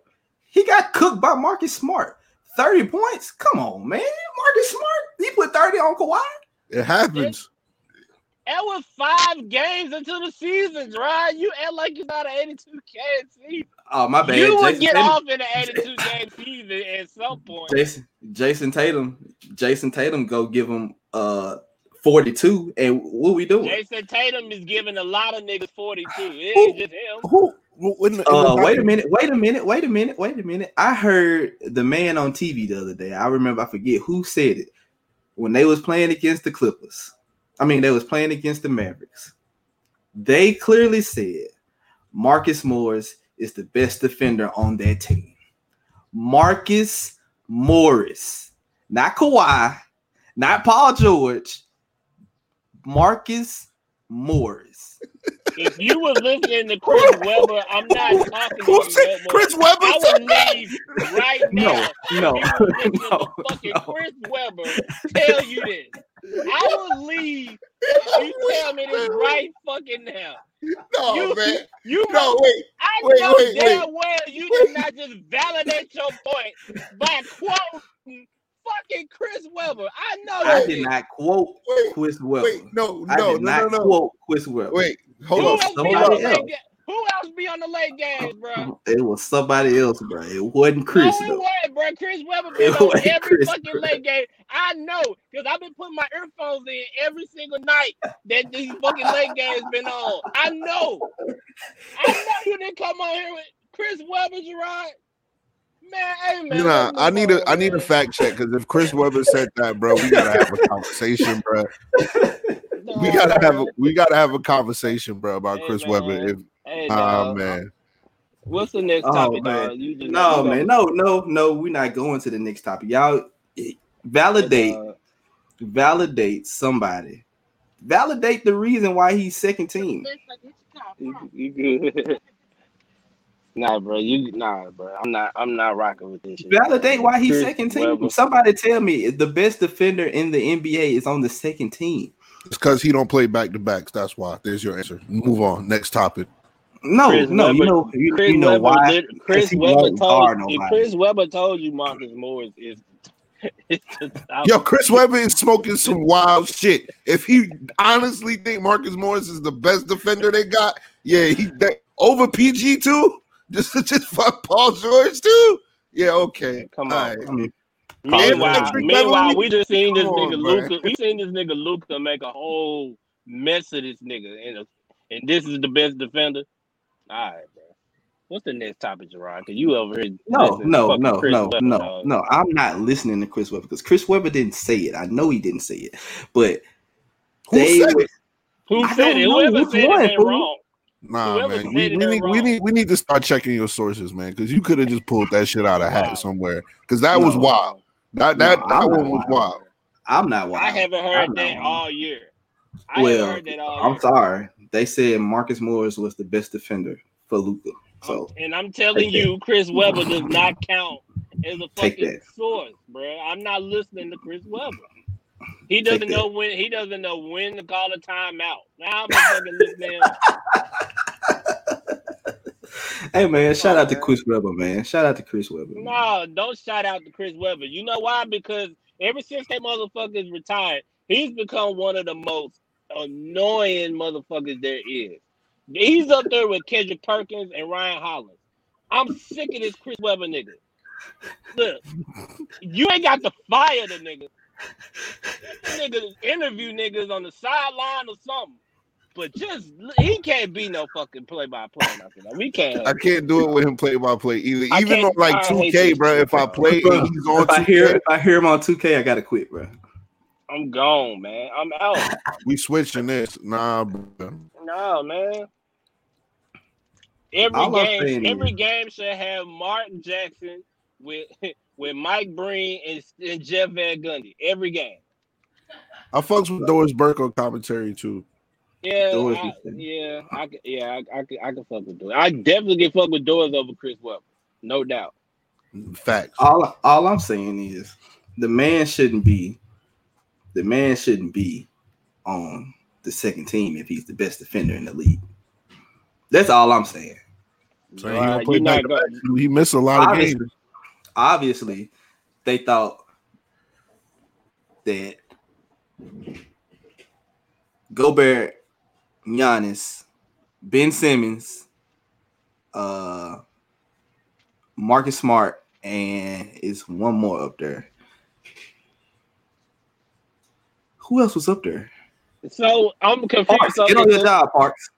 He got cooked by Marcus Smart. 30 points? Come on, man. Marcus Smart. He put 30 on Kawhi.
it happens.
That was five games into the season, right? You act like it's not an 82 game season.
Oh, my bad.
You would
Jayson
get
Tatum,
off in an 82 game season at some point.
Jayson, Jayson Tatum. Jayson Tatum go give him uh 42. And what we doing?
Jayson Tatum is giving a lot of niggas 42. It ain't just him.
Who? In in
Uh, wait a minute, wait a minute, wait a minute, wait a minute. I heard the man on TV the other day. I remember, I forget who said it when they was playing against the Clippers. I mean, they was playing against the Mavericks. They clearly said Marcus Morris is the best defender on that team. Marcus Morris, not Kawhi, not Paul George. Marcus Morris.
If you was listening to Chris Webber, I'm not talking to you
said. Chris Webber
I would leave right
No,
now.
no,
If you was listening
no,
to fucking
no.
Chris Webber tell you this. I would leave you tell me this right fucking now.
No,
You-
man.
You
No, wait.
I
wait,
know
wait,
damn well you did not just validate your point by quoting fucking Chris Webber. I know
I did not quote
Wait,
Chris Webber.
wait. No,
I
no,
did
no,
not
no, no.
quote Chris Webber.
Wait, hold
Who
on.
else, be on the
somebody
late
else.
ga- who else be on the late games, bro?
It was somebody else, bro. It wasn't Chris.
no, it wasn't, bro. Chris Webber
It
been on
wasn't
every
Chris,
fucking
bro.
late game. I know, because I've been putting my earphones in every single night that these fucking late games been on. I know. I know you didn't come on here with Chris Webber, Gerard. Man, hey man.
Nah,
let's
I
move
need a
on,
I need a fact check because if Chris Webber said that, bro, we gotta have a conversation, bro. We gotta have a we gotta have a conversation, bro, about
Hey,
Chris
man.
Webber. If
Hey, dog.
man,
What's the next
Oh,
topic,
man.
dog?
No,
you
man. No, no, no. We're not going to the next topic. Y'all validate,
Uh,
validate somebody. Validate the reason why he's second team.
you, you good. nah, bro. You nah, bro. I'm not. I'm not rocking with this shit.
Validate why he's second team.
Webber.
Somebody tell me the best defender in the NBA is on the second team.
it's because he don't play back to backs. That's why. There's your answer. Move on. Next topic.
No,
Chris
no, you know, you,
Chris
you know
Webber,
why?
lit- Chris
he
Webber told
guard
if. Chris Webber told you Marcus Morris is It's
Yo, Chris Webber is smoking some wild shit. If he honestly think Marcus Morris is the best defender they got, yeah, he that, over PG too. Just just fuck Paul George too. Yeah, okay.
Come
All
on.
right.
I mean,
meanwhile, meanwhile, we just seen this
Come on,
nigga
man.
Luka. We seen this nigga Luka make a whole mess of this nigga, and and this is the best defender. All right, bro. What's the next topic, Gerard? Cause you over here.
no, no, no,
Chris
no,
Webber,
no,
dog.
no. I'm not listening to Chris Webber because Chris Webber didn't say it. I know he didn't say it, but
Who
they
said
were-
it?
Who
I
said it? Whoever
which
said it
one,
ain't wrong.
Nah,
Whoever
man. We, we
ain't
need we need we need to start checking your sources, man, because you could have just pulled that shit out of hat
Wow.
somewhere. Because that was wild. That that,
I'm
that one was
wild.
wild.
I'm not wild.
I haven't
I'm
heard that all year. I
Well,
heard that all
I'm
year.
sorry. They said Marcus Morris was the best defender for Luka. So
and I'm telling
Take that.
you, Chris Webber does not count as a fucking source, bro. I'm not listening to Chris Webber. He doesn't know when he doesn't know when to call a timeout. Now I'm fucking listening.
hey man, shout out to. Chris Webber, man. Shout out to Chris Webber. man.
No, don't shout out to Chris Webber. You know why? Because ever since that motherfucker's retired, he's become one of the most annoying motherfuckers there is. He's up there with Kendrick Perkins and Ryan Hollins. I'm sick of this Chris Webber nigga. Look, you ain't got to fire the nigga. That nigga interview niggas on the sideline or something. But just he can't be no fucking play by play nothing. We can't.
I can't do it with him play by play either.
I
Even on like 2K, bro. If I play and he's on
If I hear
2K,
if I hear him on 2K, I gotta quit, bro.
I'm gone, man. I'm out.
we switching this. Nah, bro.
No, man. Every
All I'm saying
game, every game should have Mark Jackson with with Mike Breen and, and Jeff Van Gundy. Every game.
I fucks with Doris Burke on commentary too.
Yeah,
Doors
I, yeah, I, c- yeah, I, I, can- I can fuck with Doors. I definitely can fuck with Doors over Chris Webber, no doubt.
Facts.
All all I'm saying is the man shouldn't be the man shouldn't be on the second team if he's the best defender in the league. That's all I'm saying.
So he,
Right,
gonna play back-
gonna-
he missed a lot of
Obviously,
games.
Obviously, they thought that Gobert, Giannis, Ben Simmons, uh, Marcus Smart, and is one more up there. Who else was up there?
So I'm confused.
Parks,
So
get on your
the,
job, Parks.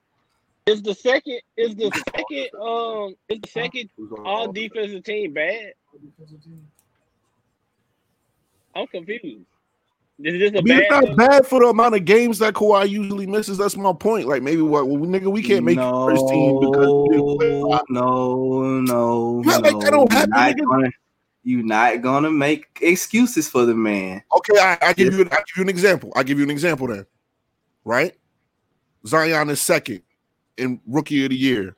is the second is the second um is the second all defensive team bad? I'm confused. Is this a
I mean,
bad?
it's not
thing?
bad for the amount of games that Kawhi usually misses. That's my point. Like maybe what well, nigga, we can't make
no,
first team because we didn't play a lot.
no, no,
Not like that don't happen,
not gonna, you're not gonna make excuses for the man.
Okay, I, I give you I give you an example. I give you an example then. Right? Zion is second in rookie of the year.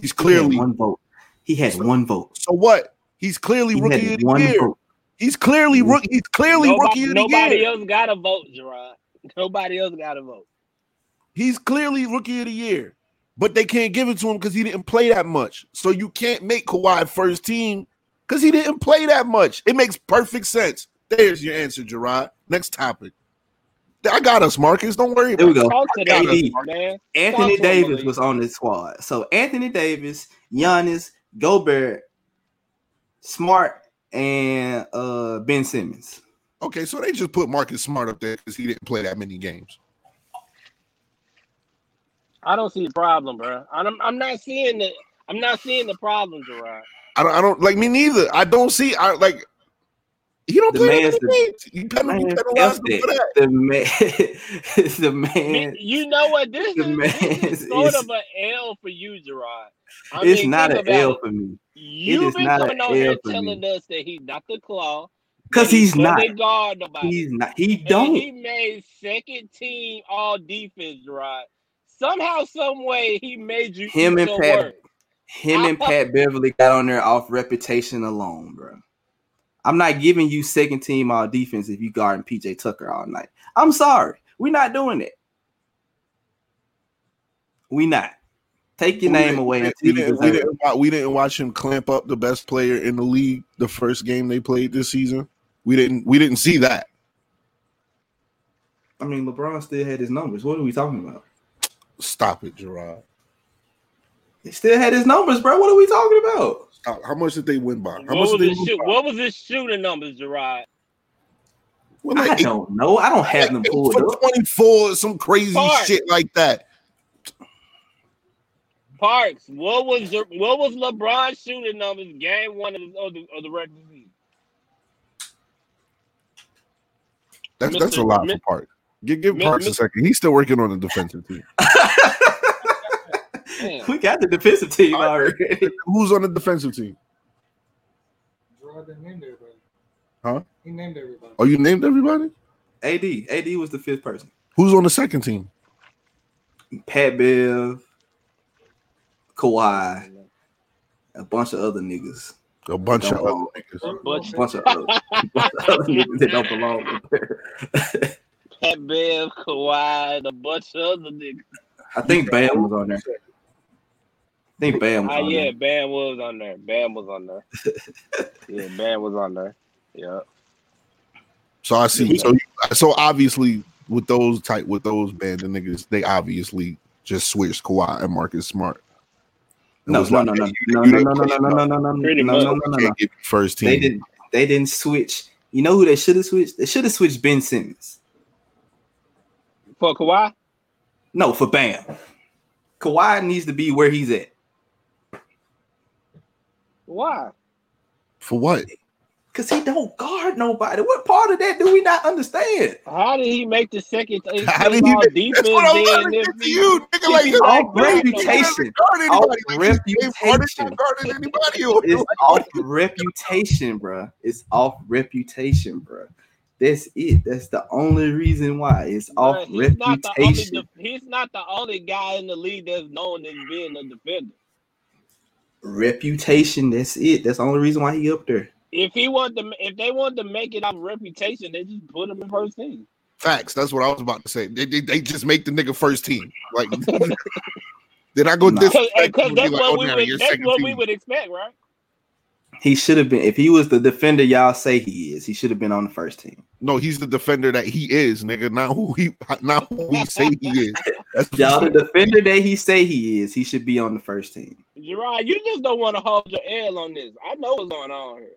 He's clearly
had one vote. He had one vote.
so what? He's clearly
He
rookie of the year.
vote.
He's clearly rookie. He's clearly
nobody,
rookie of the
nobody
year.
Nobody else got a vote, Gerard. Nobody else got a vote.
He's clearly rookie of the year, but they can't give it to him because he didn't play that much. So you can't make Kawhi first team because he didn't play that much. It makes perfect sense. There's your answer, Gerard. Next topic. I got us, Marcus. Don't worry
There we
about
go.
Talk to
got
AD. Anthony
Talk
Davis was on this squad. So Anthony Davis, Giannis, Gobert, Smart, and uh Ben Simmons.
Okay, so they just put Marcus Smart up there because he didn't play that many games.
I don't see the problem, bro. I'm, I'm not seeing the I'm not seeing the problem, Gerard.
I don't, I don't like me neither. I don't see I like he don't
The
play
man's
that
the-
many games. You penal- you
Man,
penalized
F
him for
that.
that.
The man, the man.
you know what? This
the
is, this
man
is sort
is-
of an L for you, Gerard. I
it's
mean,
not an L for me
You've been
not
coming on here telling
me.
us that he's not the claw.
because
that he
he's not.
guard nobody.
He's not. He don't.
he made second team all defense, right? Somehow, some way, he made you
Him and Pat-
words.
Him and Pat Beverley got on there off reputation alone, bro. I'm not giving you second team all defense if you guarding PJ Tucker all night. I'm sorry. We're not doing it. We not. Take your
We
name away
We
until
didn't, we, didn't, wa- we didn't watch him clamp up the best player in the league the first game they played this season. We didn't we didn't see that.
I mean, LeBron still had his numbers. What are we talking about?
Stop it, Gerard.
He still had his numbers, bro. What are we talking about?
Stop. How much did they win by? How
What
much
was,
did they
his
win
shoot,
by?
what was his shooting numbers, Gerard?
Well,
I
like eight-
don't know. I don't have them pulled
for
up.
24, some crazy
Park.
shit like that.
Parks, what was your, what was LeBron's shooting numbers game one of the, of the, of the regular season?
That's that's a lot
Mi-
for Park. Give give
Mi-
Parks a second. He's still working on the defensive team.
We got the defensive team already.
Who's on the defensive team?
Gerard didn't everybody.
Huh?
He named everybody.
Oh, you named everybody?
AD. AD was the fifth person.
Who's on the second team?
Pat Bev, Kawhi, a bunch of other niggas.
A bunch of other niggas.
A bunch of other, bunch of other niggas that don't belong up there.
Pat Bev, Kawhi, and a bunch of other niggas.
I think Bam was on there. I think Bam was
Ah,
on
yeah,
there.
Bam was on there. Bam was on there. yeah, Bam was on there. Yeah.
So I see. So so obviously with those type with those band of niggas, they obviously just switched Kawhi and Marcus Smart. It
No,
was
no,
like,
no, no,
hey,
no,
you
no,
didn't
no, no,
play
no, no,
enough.
no, no, no,
Pretty
no,
much.
no, no, no,
Can't
no.
give you first team.
They didn't. They didn't switch. You know who they should have switched? They should have switched Ben Simmons.
For Kawhi?
No, for Bam. Kawhi needs to be where he's at.
Why?
For what?
Cause he don't guard nobody. What part of that do we not understand?
How did he make the second
How did he make-
defense
That's what I'm
then
to
if
get to
he-
you, nigga. Like,
off reputation. Off.
Like, you ain't guarded-
reputation.
not anybody.
It's off reputation, bro. It's off reputation, bro. That's it. That's the only reason why. It's
Bruh,
off
he's not the only
reputation.
he's not the only guy in the league that's known as being a defender.
reputation. That's it. That's the only reason why he up there.
If he wanted to, if they wanted to make it off reputation, they just put him in first team.
Facts. That's what I was about to say. They, they, they just make the nigga first team. Like, did I go
Nah.
this?
Because that's what we would that's what we would expect, right?
He should have been. If he was the defender y'all say he is, he should have been on the first team.
No, he's the defender that he is, nigga. Not who he, not who we say he is. That's
Y'all, the defender that he say he is, he should be on the first team.
Gerard, you just don't want to hold your L on this. I know what's going on here.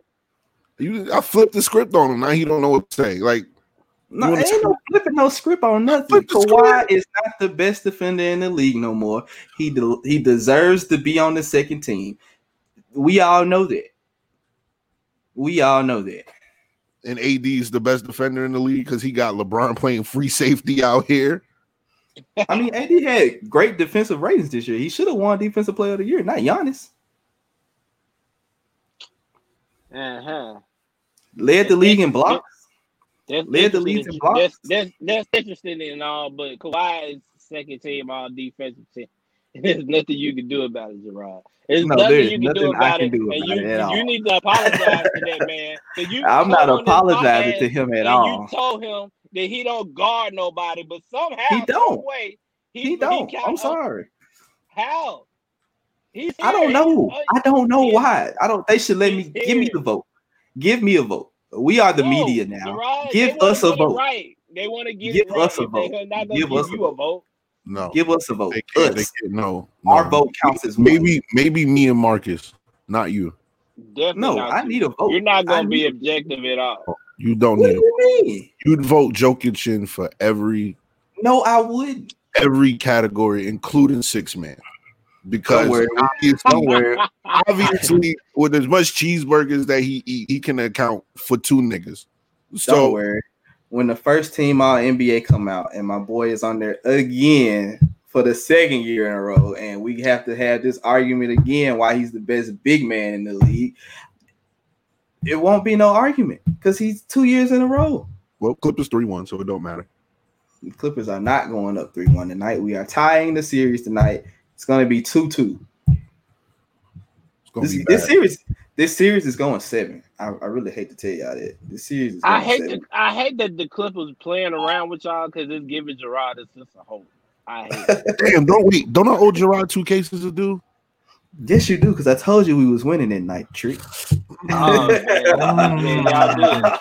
You, I flipped the script on him. Now he don't know what to say. Like,
No,
You wanna
ain't no flipping no script on nothing.
Flip the
Kawhi is not the best defender in the league no more. He de- he deserves to be on the second team. We all know that. We all know that.
and AD is the best defender in the league because he got LeBron playing free safety out here.
I mean, AD had great defensive ratings this year. He should have won Defensive Player of the Year, not Giannis.
Uh-huh.
Led the league in blocks.
That's
Led the league in blocks.
That's, that's that's interesting and all, but Kawhi is second team all defensive team. There's nothing you can do about it, Gerard. There's
No,
nothing
there's
you can do
nothing I
about
can
it,
do
and
about
you
it
you need to apologize to that man. you
I'm not
told him this
apologizing to him at all.
You told him that he don't guard nobody, but somehow,
He don't.
some way, he,
He don't.
count
I'm sorry.
How? He's uh,
I don't know. I don't know
he's-
why. I don't. They should let me
he's
give me the vote. Give me a vote. We are the
No,
media now.
Gerard,
Give us a vote.
Right. They want to get
Give
it right.
us a vote.
are not gonna
Give
give,
us a
you a vote.
No,
Give us a vote.
they can't. They
Us.
No, no.
Our vote counts as one.
Maybe, maybe me and Marcus, not you.
Definitely
No,
not
I
you.
need a vote.
You're not gonna be objective at all.
Oh, you don't
What
need.
do you mean?
you'd vote Jokic in for every
No, I wouldn't.
every category, including six man, because
Don't worry.
obviously,
Don't
obviously, with as much cheeseburgers that he eat, he can account for two niggas. So
worry. When the first team all NBA come out and my boy is on there again for the second year in a row, and we have to have this argument again why he's the best big man in the league, it won't be no argument because he's two years in a row.
well, Clippers three one, so it don't matter.
The Clippers are not going up 3 1 tonight. We are tying the series tonight. It's going to be 2 2. This, this series this series is going seven. I, I really hate to tell y'all that. This series is going
I hate
seven.
that. I hate that the Clippers playing around with y'all because it's giving Gerard a sense of hope. I hate.
Damn, don't wait. Don't I owe Gerard two cases to do?
Yes, you do, because I told you we was winning that night, trick.
Oh, man. Yeah, y'all did. Mm.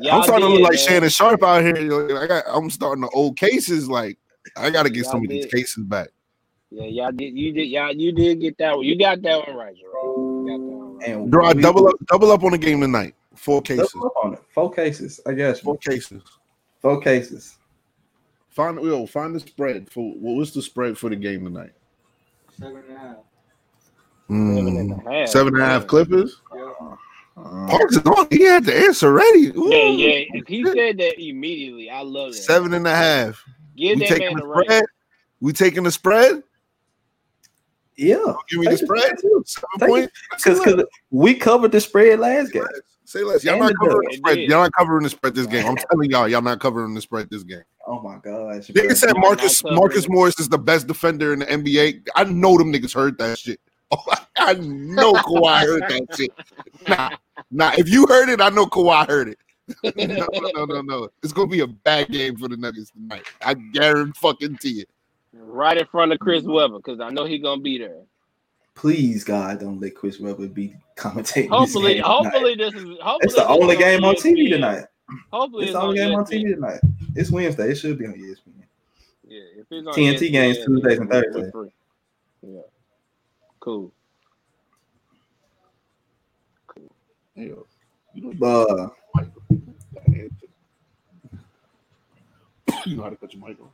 Y'all
I'm starting to look like
man.
Shannon Sharp out here. I got. I'm starting to old cases. Like I got to get
Y'all
some of these cases back.
Yeah, y'all did. You did. Y'all, you did get that one. You got that one right, Jerome. You got that one right.
And
Draw
we-
double up, double up on the game tonight. Four cases.
double up on it. Four cases. I guess.
Four cases.
Four cases.
Find we will find the spread for what was the spread for the game tonight?
Seven and a half.
Mm, seven and a half.
Seven and a half Clippers.
Yeah.
Uh,
Parks is on. He had the answer ready. Ooh.
Yeah, yeah. If he said that immediately, I love it.
Seven and a half.
Give
we
that
taking
man
the
a raise.
spread. We taking the spread.
Yeah.
Give me the spread.
spread, too.
Seven points.
Because we covered the spread last game.
Say less. Y'all
And
not covering the spread. Y'all not covering the spread this game. I'm telling y'all, y'all not covering the spread this game.
Oh my gosh.
Niggas
bro.
said Marcus Marcus
it.
Morris is the best defender in the NBA. I know them niggas heard that shit. Oh, I know Kawhi heard that shit. Nah, nah. If you heard it, I know Kawhi heard it. no, no, no, no, no. It's gonna be a bad game for the Nuggets tonight. I guarantee fucking it.
Right in front of Chris Webber, because I know he's gonna be there.
Please, God, don't let Chris Webber be commentating.
Hopefully,
this game tonight.
hopefully this is hopefully
it's the
this
only game on TV tonight.
Hopefully
It's
it's,
the only game on TV tonight. It's Wednesday. It should be on ESPN.
Yeah, if it's on
TNT games
ESPN,
Tuesdays and
we're
Thursdays.
free. Yeah, cool.
But
You know how to cut your mic off.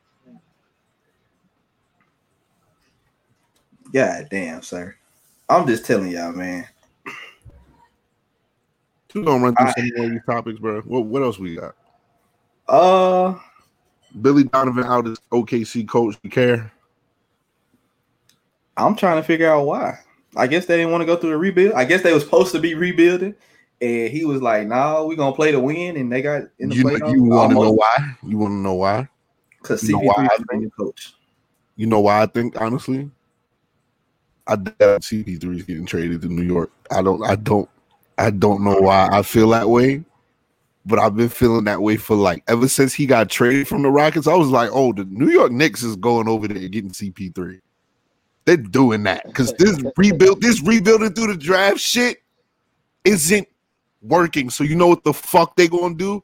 God damn, sir. I'm just telling y'all, man.
We're gonna run through
I-
some more of these topics, bro. What what else we got?
Uh,
Billy Donovan out as OKC coach. You care?
I'm trying to figure out why. I guess they didn't want to go through a rebuild. I guess they was supposed to be rebuilding, and he was like, "No, we're gonna play to win," and they got in the
You,
playoffs.
you want to know why? You want to know why?
Because
you why
CP3
I
is the new coach.
You know why I think honestly, I doubt CP3 is getting traded to New York. I don't. I don't. I don't know why I feel that way, but I've been feeling that way for like ever since he got traded from the Rockets. I was like, oh, the New York Knicks is going over there getting CP3. They're doing that because this rebuild, this rebuilding through the draft shit isn't working. So you know what the fuck they gonna do?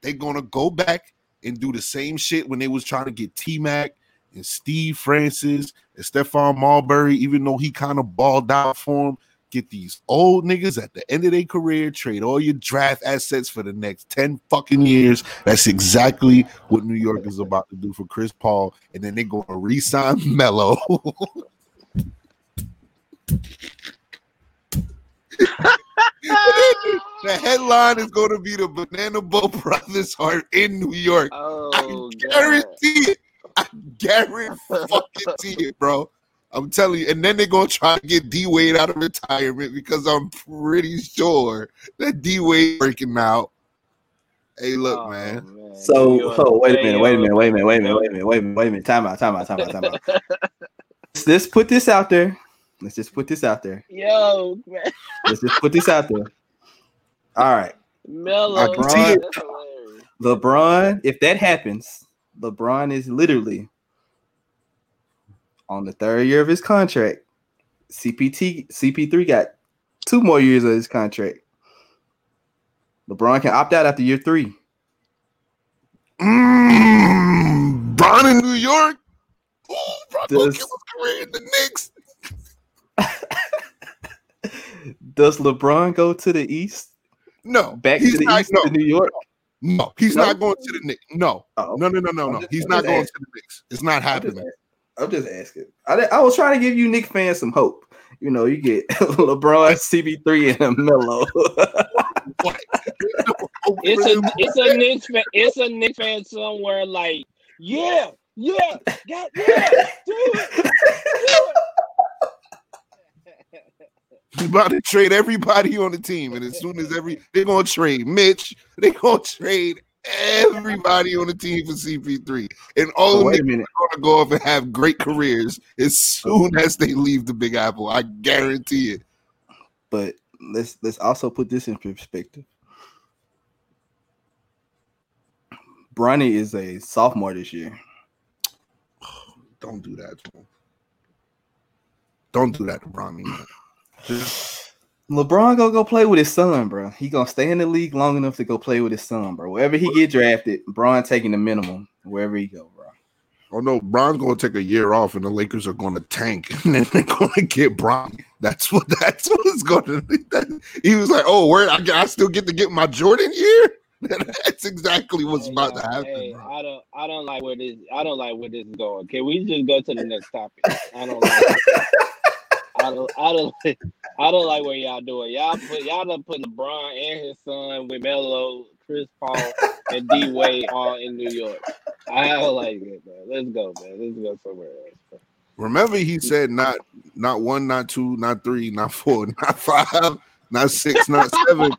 They're gonna go back and do the same shit when they was trying to get T Mac and Steve Francis and Stephon Marbury, even though he kind of balled out for him. Get these old niggas at the end of their career, trade all your draft assets for the next 10 fucking years. That's exactly what New York is about to do for Chris Paul. And then they're going to re sign Melo. the headline is going to be the Banana Boat Brothers are in New York.
Oh,
I
God.
guarantee it. I guarantee it, bro. I'm telling you. And then they're gonna try to get D Wade out of retirement because I'm pretty sure that D Wade breaking out. Hey, look,
Oh,
man.
So,
New York.
so wait a minute, wait a minute, wait a minute, wait a minute, wait a minute, wait a minute, wait a minute. Time out, time out, time out, time out. let's, let's put this out there. Let's just put this out there.
Yo, man.
Let's just put this out there. All right.
Melo.
I can see it.
That's hilarious.
LeBron, if that happens, LeBron is literally on the third year of his contract. CPT CP3 got two more years of his contract. LeBron can opt out after year three.
Mm, Bron in New York. Ooh, Bron
Does-
his career in the Knicks.
Does LeBron go to the East?
No,
Back to the
not,
East
no,
to New York?
No, he's
No?
not going to the Knicks. No,
Oh,
no, no, no, no, no.
just-
He's
I'm
not going
asking.
to the Knicks. It's not
I'm just,
happening.
I'm just asking. I, I was trying to give you Knick fans some hope. You know, you get LeBron, CP3, and Melo.
It's a it's a Knicks fan, it's a Knicks fan somewhere like yeah yeah got yeah do it do
He's about to trade everybody on the team, and as soon as every they're gonna trade Mitch, they're gonna trade everybody on the team for CP3, and all
So
of them are gonna go off and have great careers as soon as they leave the Big Apple. I guarantee it.
But let's let's also put this in perspective. Bronny is a sophomore this year.
Don't do that to him. Don't do that to Bronny. Man. Just
LeBron gonna go play with his son, bro. He gonna stay in the league long enough to go play with his son, bro. Wherever he get drafted, Bron taking the minimum wherever he go, bro.
Oh no, Bron's gonna take a year off, and the Lakers are gonna tank, and then they're gonna get Bron. That's what that's what's gonna. That, he was like, "Oh, where I, I still get to get my Jordan year." that's exactly what's
Hey,
about to happen.
hey,
bro.
I don't, I don't like where this, I don't like where this is going. Can we just go to the next topic? I don't like. I don't, I don't, I don't like what y'all doing. Y'all put, y'all done put LeBron and his son with Melo, Chris Paul, and D Wade all in New York. I don't like it, man. Let's go, man. Let's go somewhere else.
Remember, he said not not one, not two, not three, not four, not five, not six, not seven.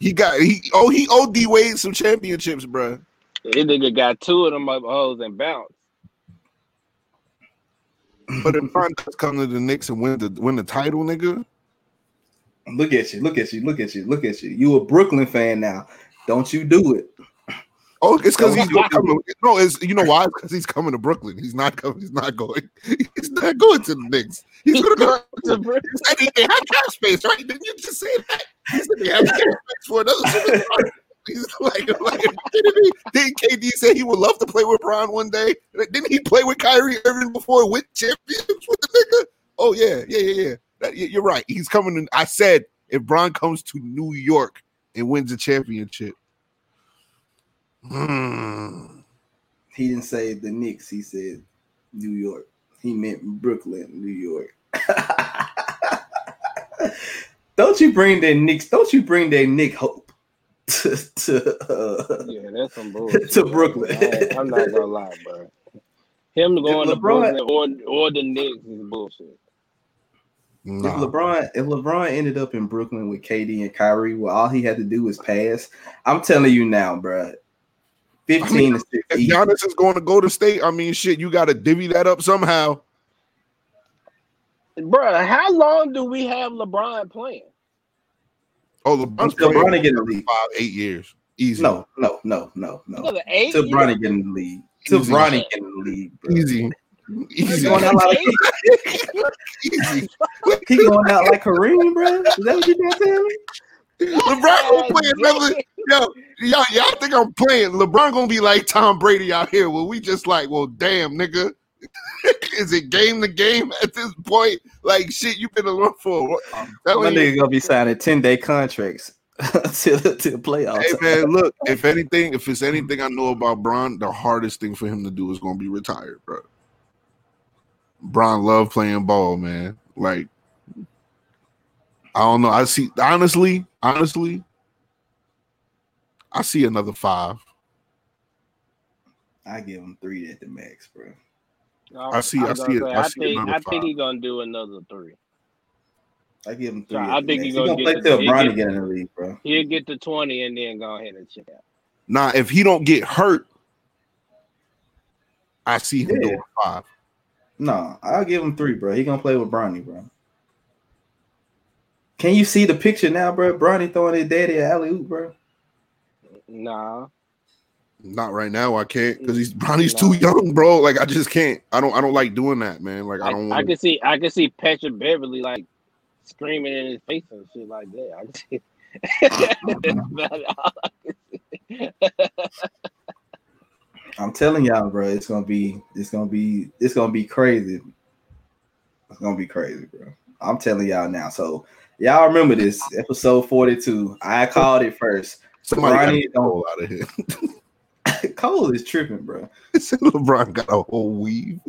He got he oh he owed D Wade some championships, bro.
This nigga got two of them up hoes and bounce.
But if Bron does come to the Knicks and win the win the title, nigga,
Look at you, look at you, look at you, look at you. You a Brooklyn fan now. Don't you do it.
oh, it's because he's not coming. No, it's you know why? Because he's coming to Brooklyn. He's not coming. He's not going. He's not going to the Knicks. He's gonna go.
To Brooklyn.
He they have cap space, right? Didn't you just say that? He said they have cap space for another superstar. He's like, like kidding me? Didn't KD say he would love to play with Bron one day? Didn't he play with Kyrie Irving before with championships with the nigga? Oh yeah, yeah, yeah, yeah. That- you- you're right. He's coming. In, I said if Bron comes to New York and wins a championship, hmm,
He didn't say the Knicks, he said New York. He meant Brooklyn, New York. don't you bring that Knicks, don't you bring that Knick Hope to, to uh,
Yeah, that's some bullshit.
To Brooklyn.
I, am not gonna lie, bro. Him going to
LeBron-
Brooklyn or or the Knicks is bullshit.
nah.
If LeBron, if LeBron ended up in Brooklyn with KD and Kyrie, well, all he had to do was pass. I'm telling you now, bro. 15 to 6
If. Giannis is going to go to state, I mean, shit, you got to divvy that up somehow.
Bro, how long do we have LeBron playing?
Oh, LeBron's
Until
playing
Bronny get in the league.
five, eight years, easy.
No, no, no, no, no.
Another eight.
Till? Bronny get in the league. Till
Easy.
Bronny get in the league. Bro.
easy,
He
easy,
going out like
easy.
he going out like Kareem, bro. Is that what you gonna tell me?
LeBron gonna play another. Yo, y'all, y'all think I'm playing? LeBron gonna be like Tom Brady out here, where we just like, well, damn, nigga. Is it game to game at this point? Like shit, you've been alone for. I'm
My nigga gonna be signing 10 day contracts till the, till the playoffs.
Hey man, look, if anything, if it's anything I know about Bron, the hardest thing for him to do is gonna be retired, bro. Bron love playing ball, man. Like, I don't know. I see honestly, honestly, I see another five.
I give him three at the max, bro.
I see- I
was
see it- I
I
see
think
another
I think he's gonna do another three.
I give him three.
So I think
he's
he
he
gonna
gonna play
the-
till
he
Bronny
get-
get in the league, bro.
He'll get to twenty and then go ahead and check out.
Now, if he don't get hurt, I see him
Yeah.
doing five.
No, I'll give him three, bro. He gonna play with Bronny, bro. Can you see the picture now, bro? Bronny throwing his daddy an alley oop, bro.
Nah,
Not right now. I can't because he's mm, Bronny's too young, bro. Like I just can't. I don't. I don't like doing that, man. Like I
I,
don't.
I, can see I can see Patrick Beverley like screaming in his face and shit like that. I can see. That's about all I can see.
I'm telling y'all, bro. It's gonna be. It's gonna be. It's gonna be crazy. It's gonna be crazy, bro. I'm telling y'all now. So y'all remember this episode 42. I called it first.
Somebody got
Ronnie
a Cole out of here.
Cole is tripping, bro.
LeBron got a whole weave.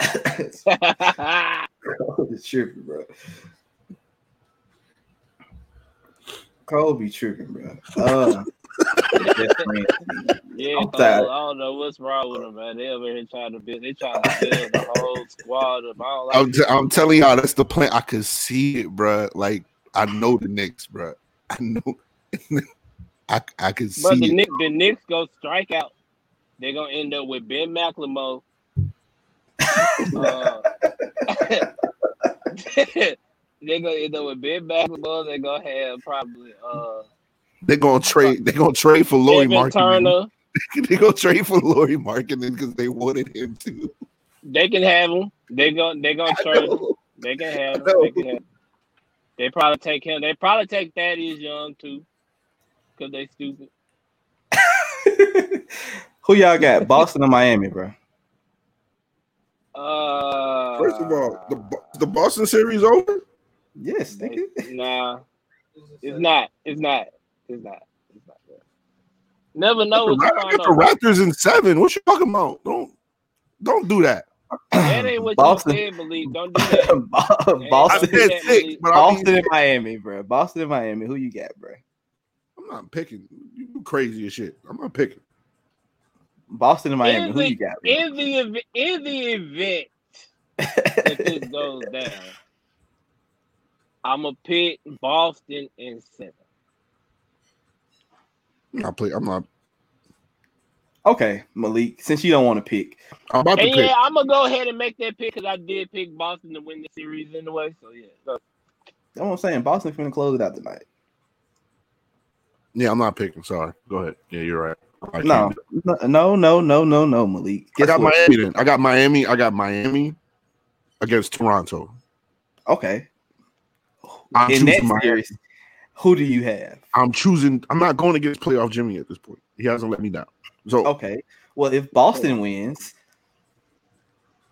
Cole is tripping, bro. Cole be tripping, bro. Uh,
yeah,
I'm
I don't know what's wrong with them, man. They over here trying to build. They trying to build the whole squad. Up. I don't like
I'm, t- I'm telling y'all, that's the plan. I could see it, bro. Like I know the Knicks, bro. I know. I I can see
But the
it.
Knicks, the Knicks go strike out. They're gonna end up with Ben McLemore. uh, they're gonna end up with Ben McLemore. They're gonna have probably uh
They're gonna trade. They're gonna trade for Lauri
Evan
Markkanen.
Turner.
They're gonna trade for Lauri Markkanen because they wanted him to.
They can have him. They go. They gonna trade. him. They can have. Him. They can have. him. They probably take him. They probably take Thaddeus Young too, because they stupid.
Who y'all got? Boston or Miami, bro?
Uh,
First of all, the the Boston series over.
Yes, nigga.
nah, it's not. It's not. It's not. It's not. Never know
The,
what's going
get the. Raptors in seven. What you talking about? Don't don't do that.
That ain't what
Boston.
you said, Malik. Don't do that.
Bo-
I
Boston,
said
that,
six,
Malik.
but I mean,
Boston and Miami, bro. Boston and Miami. Who you got, bro?
I'm not picking. You crazy as shit. I'm not picking.
Boston and Miami.
In
Who
the-
you got? Bro?
In the ev- in the event that this goes down, I'm gonna pick Boston in seven.
I'm not play. I'm not.
okay, Malik. Since you don't want to pick,
I'm about to
And
pick.
yeah, I'm gonna go ahead and make that pick because I did pick Boston to win the series anyway. So yeah, so,
that's what I'm saying. Boston finna close it out tonight.
Yeah, I'm not picking. Sorry. Go ahead. Yeah, you're right. I
No, no, no, no, no, no, Malik.
I
Guess
got
what?
Miami. Then I got Miami. I got Miami against Toronto.
Okay.
I'm
In that
Miami.
series, who do you have?
I'm choosing. I'm not going against playoff Jimmy at this point. He hasn't let me down. So
Okay. Well, if Boston wins,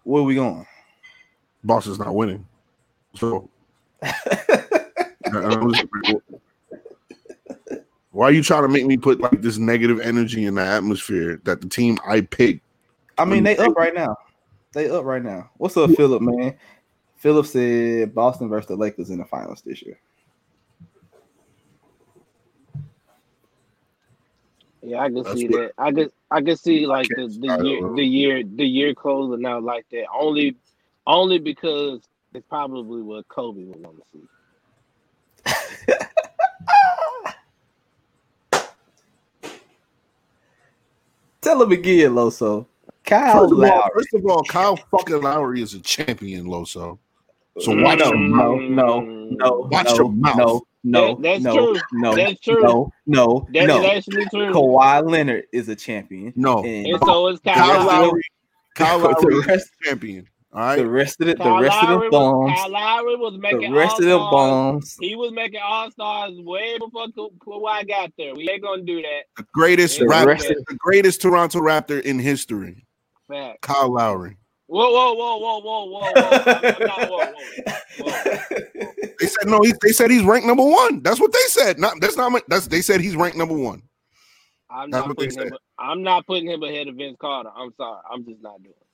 where are we going?
Boston's not winning. So why are you trying to make me put like this negative energy in the atmosphere that the team I picked?
I mean, they up right now. They up right now. What's up, Philip? Man, Philip said Boston versus the Lakers in the finals this year.
yeah, I can
That's
see
what-
that. I can I can see like the, the year the year the year closing out like that. Only only because it's probably what Kobe would want to see.
Tell him again, Loso. Kyle
First of, all, first of all, Kyle fucking Lowry is a champion, Loso. So
No,
watch
no,
your mouth.
no, no, no,
Watch
no,
your mouth.
no, no,
That- that's
no,
true.
no,
That's true.
no, no,
That is
no.
actually true.
Kawhi Leonard is a champion.
No,
And
And so is Kyle,
Kyle
Lowry.
Lowry. Kyle Lowry is
rest,
a champion. All right.
the rest of the, the
Kyle
rest of
Lowry
the
was,
bombs,
Kyle Lowry was making
the rest of the
all-stars.
bombs.
He was making all stars way before Ka- Kawhi got there. We ain't gonna do that.
The greatest
The
Raptor,
rest
of-
the greatest Toronto Raptor in history.
Fact.
Kyle Lowry.
Whoa, whoa, whoa, whoa, whoa, whoa, whoa.
They said no. He, they said he's ranked number one. That's what they said. Not that's not. my- That's they said he's ranked number one.
I'm
That's
not putting him. I'm not putting him ahead of Vince Carter. I'm sorry. I'm just not doing. it.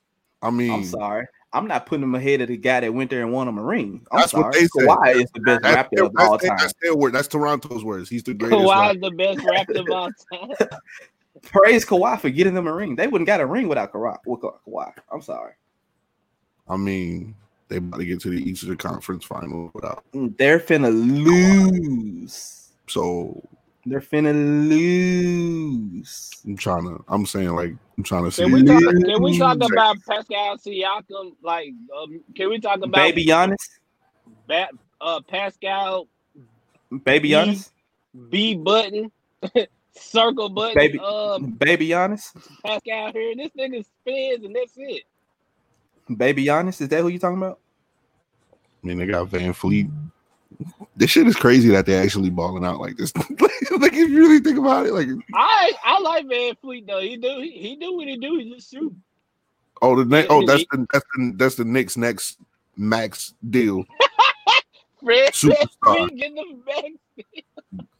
I mean,
I'm sorry. I'm not putting him ahead of the guy that went there and won him a ring. I'm
That's
sorry.
what they said.
Kawhi is the best
That's,
rapper
their,
of all
their,
time.
that's their word. That's Toronto's words. He's the greatest.
Kawhi's
rapper.
the best rapper of all time.
Praise Kawhi for getting them a ring. They wouldn't got a ring without Kawhi. with Kawhi. I'm sorry.
I mean, they about to get to the Eastern Conference Final without.
Mm, they're finna lose.
So
They're finna lose.
I'm trying to. I'm saying like I'm trying to see.
Can we talk? Can we talk about Pascal Siakam? Like, um, can we talk about
Baby Giannis.
Ba- uh, Pascal
Baby
Mm.
Giannis.
B button, circle button,
Baby-
um,
Baby Giannis.
Pascal here. This nigga spins and that's it.
Baby Giannis. Is that who you talking about?
I mean, they got VanVleet. This shit is crazy that they're actually balling out like this. like, if you really think about it, like,
I I like VanVleet though. He do he, he do what he do. He just shoot.
oh, the next, oh, that's the that's the that's the Knicks next max deal.
Fred
Superstar.
Get the back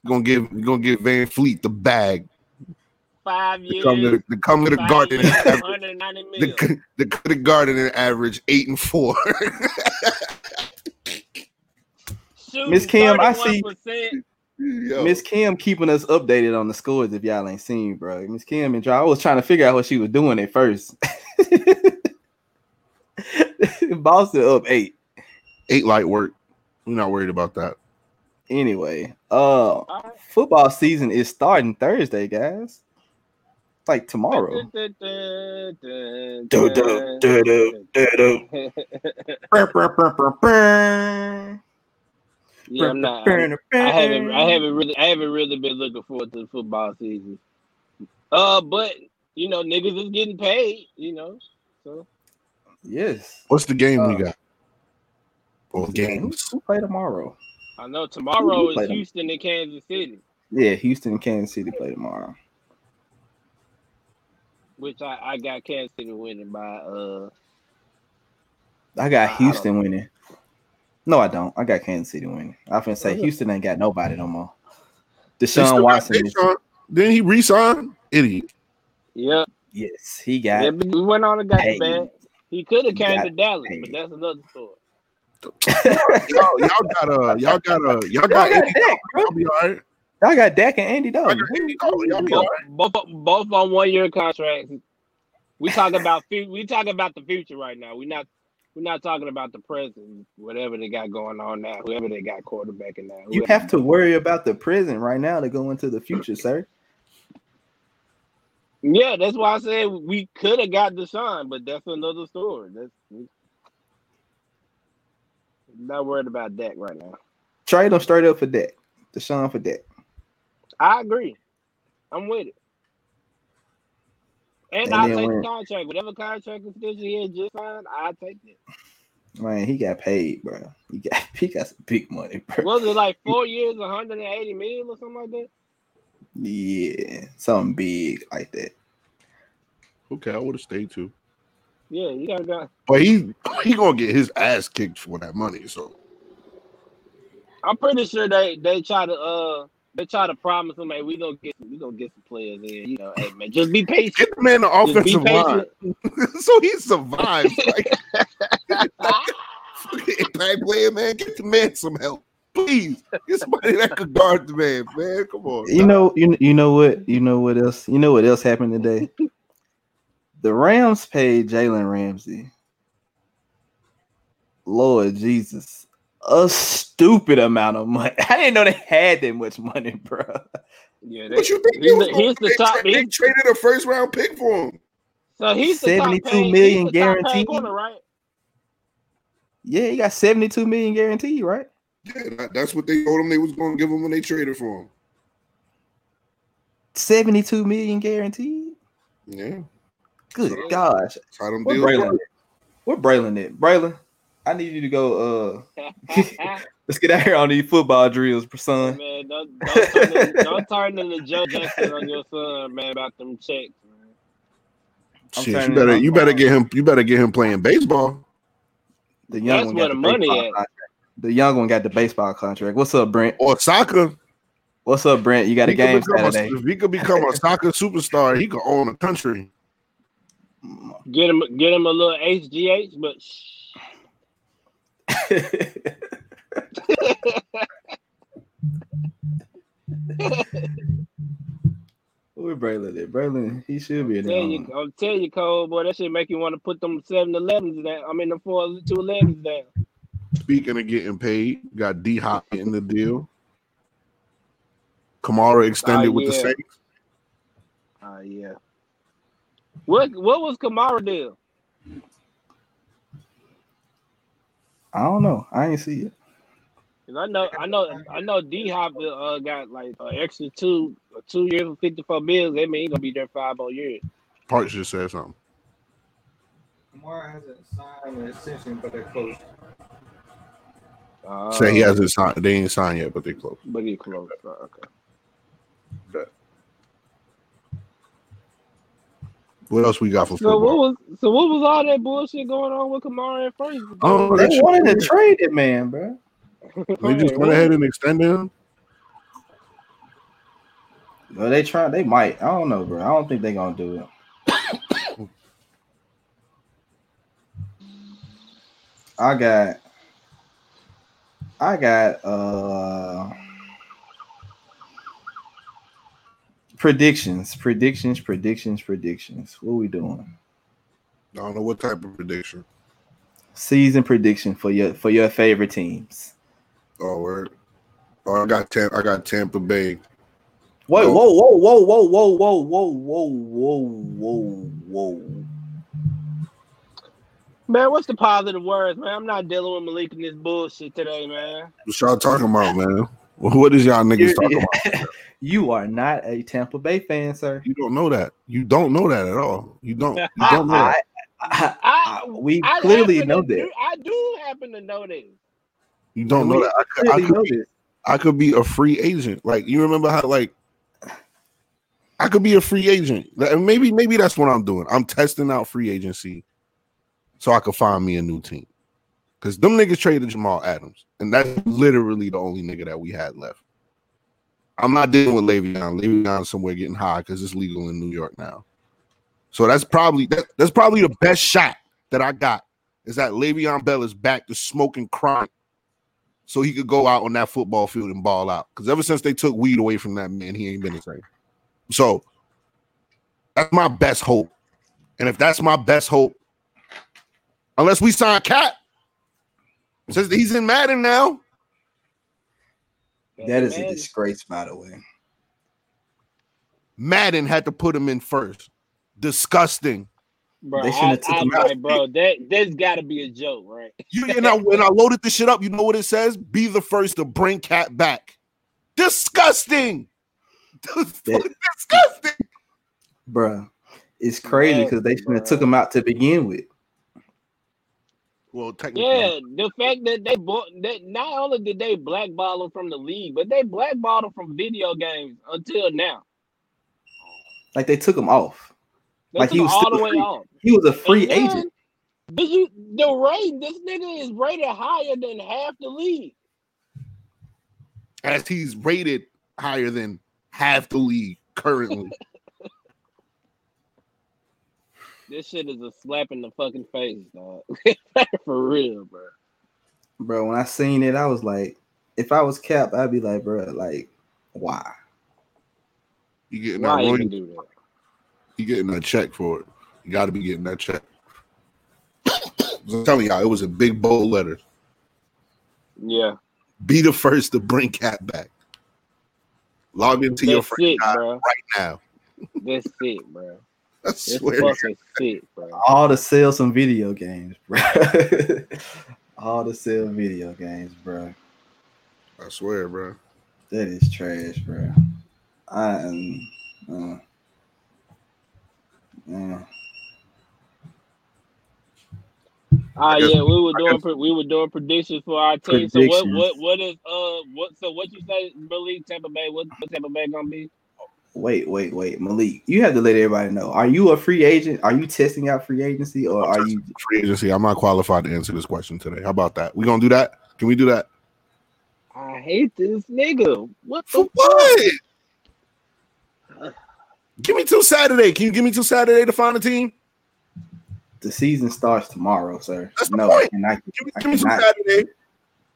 Gonna give gonna give VanVleet the bag
five
to
years.
come to the, to come to the garden.
years,
average,
190
the, the, the, the garden and average eight and four.
Shooting
Miss Kim, I see-
31%.
Yo.
Miss Kim keeping us updated on the scores if y'all ain't seen, bro. Miss Kim and Joe, I was trying to figure out what she was doing at first. Boston up eight.
eight light work. We're not worried about that.
Anyway, uh
All right.
football season is starting Thursday, guys. Like tomorrow.
Yeah, I'm not. I'm- I haven't. I haven't really. I haven't really been looking forward to the football season. Uh, but you know, niggas is getting paid. You know, so
Yes.
What's the game
Uh,
we got? Or
Who,
games?
who play tomorrow?
I know tomorrow
Who played
is
them?
Houston and Kansas City,
Yeah, Houston and Kansas City play tomorrow.
which I, I got Kansas City winning by uh
I
I-
got
I
Houston winning. No, I don't. I got Kansas City winning. I finna say Houston ain't got nobody no more.
They still
Deshaun
got
Watson.
Deshaun. Didn't he resign? Idiot.
yeah.
yes, he
yeah
got
we went on and got
paid.
the. He could have came to Dallas,
paid.
but that's another story.
Y'all, y'all got uh, y'all got uh, y'all
Y'all
got
got
Andy
Dak, bro.
Y'all be all right.
Y'all got Dak and Andy
Y'all
Dalton.
got Andy Dalton. Y'all be all
Both,
right.
both, both on one year contracts. We talk about we talk about the future right now. We're not we're not talking about the present. Whatever they got going on now, whoever they got quarterbacking now.
You have to worry about the present right now to go into the future, sir.
Yeah, that's why I said we could have got Deshaun, but that's another story. That's not worried about that right now.
Trade them straight up for Dak. Deshaun for Dak.
I agree. I'm with it. And,
And
I'll take
when-
the contract. Whatever contract extension he had just signed, I'll take it.
Man, he got paid, bro. He got he got some big money, bro.
Was it like four years, 180 million or something like that?
Yeah, something big like that.
Okay, I would have stayed too.
Yeah, you gotta go.
But he he gonna get his ass kicked for that money. So
I'm pretty sure they they try to uh they try to promise him, hey, we gonna get we gonna get some players in. You know, hey man, just be patient.
get the man the
Just
offensive line, so he survives. Like impact player, man, get the man some help, please. Get somebody that could guard the man, man. Come on.
You know, you you know what? You know what else? You know what else happened today? the Rams paid Jalen Ramsey. Lord Jesus, a stupid amount of money. I didn't know they had that much money, bro.
Yeah, they,
What you think?
he's
they
the, he's the top.
tra- they traded a first round pick for him.
so he's the top
million
he's the top
guaranteed.
corner, right?
Yeah, he got 72 million guaranteed, right?
Yeah, that's what they told him they was going to give him when they traded for him.
72 million guaranteed.
Yeah,
Good
Yeah.
gosh.
that's how them
Where
deals
Braylon?
work.
at? Where Braylon at? Braylon, I need you to go. Uh, let's get out here on these football drills, son.
man, don't, don't, turn into, don't turn into Joe Jackson on your son, man, about them checks. Man.
Shit, you better you better get him you better get him playing baseball.
The young
That's
one
where
got
the money
baseball
at.
contract. The young one got the baseball contract. What's up, Brent?
Or soccer.
What's up, Brent? You got a
He could
game
become a- if he could become a soccer superstar, he could own a country.
Get him, get him a little HGH, but shh.
Where Braylon at? Braylon, he should be in
Tell you. I'm telling you, Cole, boy, that should make you want to put them 7-Elevens down. I mean, the four two elevens down.
Speaking of getting paid, got D Hop in the deal. Kamara extended
Oh,
with the. Saints.
Oh yeah. What what was Kamara deal?
I don't know. I ain't see it.
'Cause I know I know I know D Hop uh, got like an extra two two years for fifty four bills. That mean he gonna be there five more years.
Parks just said something.
Kamara hasn't signed an extension, but they're close.
Uh,
Say he hasn't signed. They ain't signed yet, but they close.
but he close. Oh, okay.
What else we got for
So what was so what was all that bullshit going on with Kamara at first?
Oh,
They
that shit
wanted to trade it, man, bro.
They just went ahead and extended him.
Well, they try. They might. I don't know, bro. I don't think they're gonna do it. I got. I got. uh Predictions, predictions, predictions, predictions. What we doing?
I don't know what type of prediction.
Season prediction for your for your favorite teams.
Oh, word. Oh, I got Tampa. I got Tampa Bay.
Wait,
Oh.
whoa, whoa, whoa, whoa, whoa, whoa, whoa, whoa, whoa, whoa, whoa.
Man, what's the positive words, man? I'm not dealing with Malik and this bullshit today, man.
What y'all talking about, man? What is y'all niggas
You-
talking about?
You are not a Tampa Bay fan, sir.
You don't know that. You don't know that at all. You don't. You don't know. that.
I, I,
I,
I- we
I
clearly know that.
do- I do happen to know this.
You don't know that. I could, I could
know
be. I could be a free agent. Like you remember how like I could be a free agent. Like, Maybe maybe that's what I'm doing. I'm testing out free agency so I could find me a new team. Cause them niggas traded Jamal Adams, and that's literally the only nigga that we had left. I'm not dealing with Le'Veon. Le'Veon somewhere getting high because it's legal in New York now. So that's probably that, that's probably the best shot that I got is that Le'Veon Bell is back to smoking chronic so he could go out on that football field and ball out. Because ever since they took weed away from that man, he ain't been the same. So that's my best hope. And if that's my best hope, unless we sign Cat, since he's in Madden now,
That is a disgrace, by the way.
Madden had to put him in first. Disgusting.
Bro,
They
I,
shouldn't have took
I,
him out.
like, bro, that that's got to be a joke, right?
You and I when I loaded this shit up, you know what it says? Be the first to bring Kap back. Disgusting. Disgusting.
Bruh. It's crazy because they shouldn't have took him out to begin with.
Well, technically,
Yeah, the fact that they bought that not only did they blackball him from the league, but they blackballed him from video games until now.
Like they took him off.
They
Like,
took
he was
all
still
the way
free.
off.
He was a free
then,
agent.
Did you the rate? This nigga is rated higher than half the league.
as he's rated higher than half the league currently.
This shit is a slap in the fucking face, dog. For real, bro.
Bro, when I seen it, I was like, if I was Kap, I'd be like, bro, like, why?
You getting
Why
that
you
money?
do that?
You getting that check for it. You got to be getting that check. I'm telling y'all, it was a big bold letter.
Yeah,
Be the first to bring Kap back. Log into your
that's
free
sick,
guy
bro.
right now.
That's sick, bro.
I
That's
swear.
fucking sick, bro.
All to sell some video games, bro. All to sell video games, bro.
I swear, bro.
That is trash, bro. I am. Uh, uh,
Ah,
guess-
yeah, we were doing
guess-
we were doing predictions for our team. So what what what is uh what so what you say, Malik Tampa Bay? What, what Tampa Bay gonna be?
Wait, wait, wait, Malik. You have to let everybody know. Are you a free agent? Are you testing out free agency, or are you?
Free agency. I'm not qualified to answer this question today. How about that? We gonna do that? Can we do that?
I hate this nigga. What
For
the
what? Give me till Saturday. Can you give me till Saturday to find a team?
The season starts tomorrow, sir.
That's the
no,
point.
I cannot.
Give me,
I
give me till. Saturday.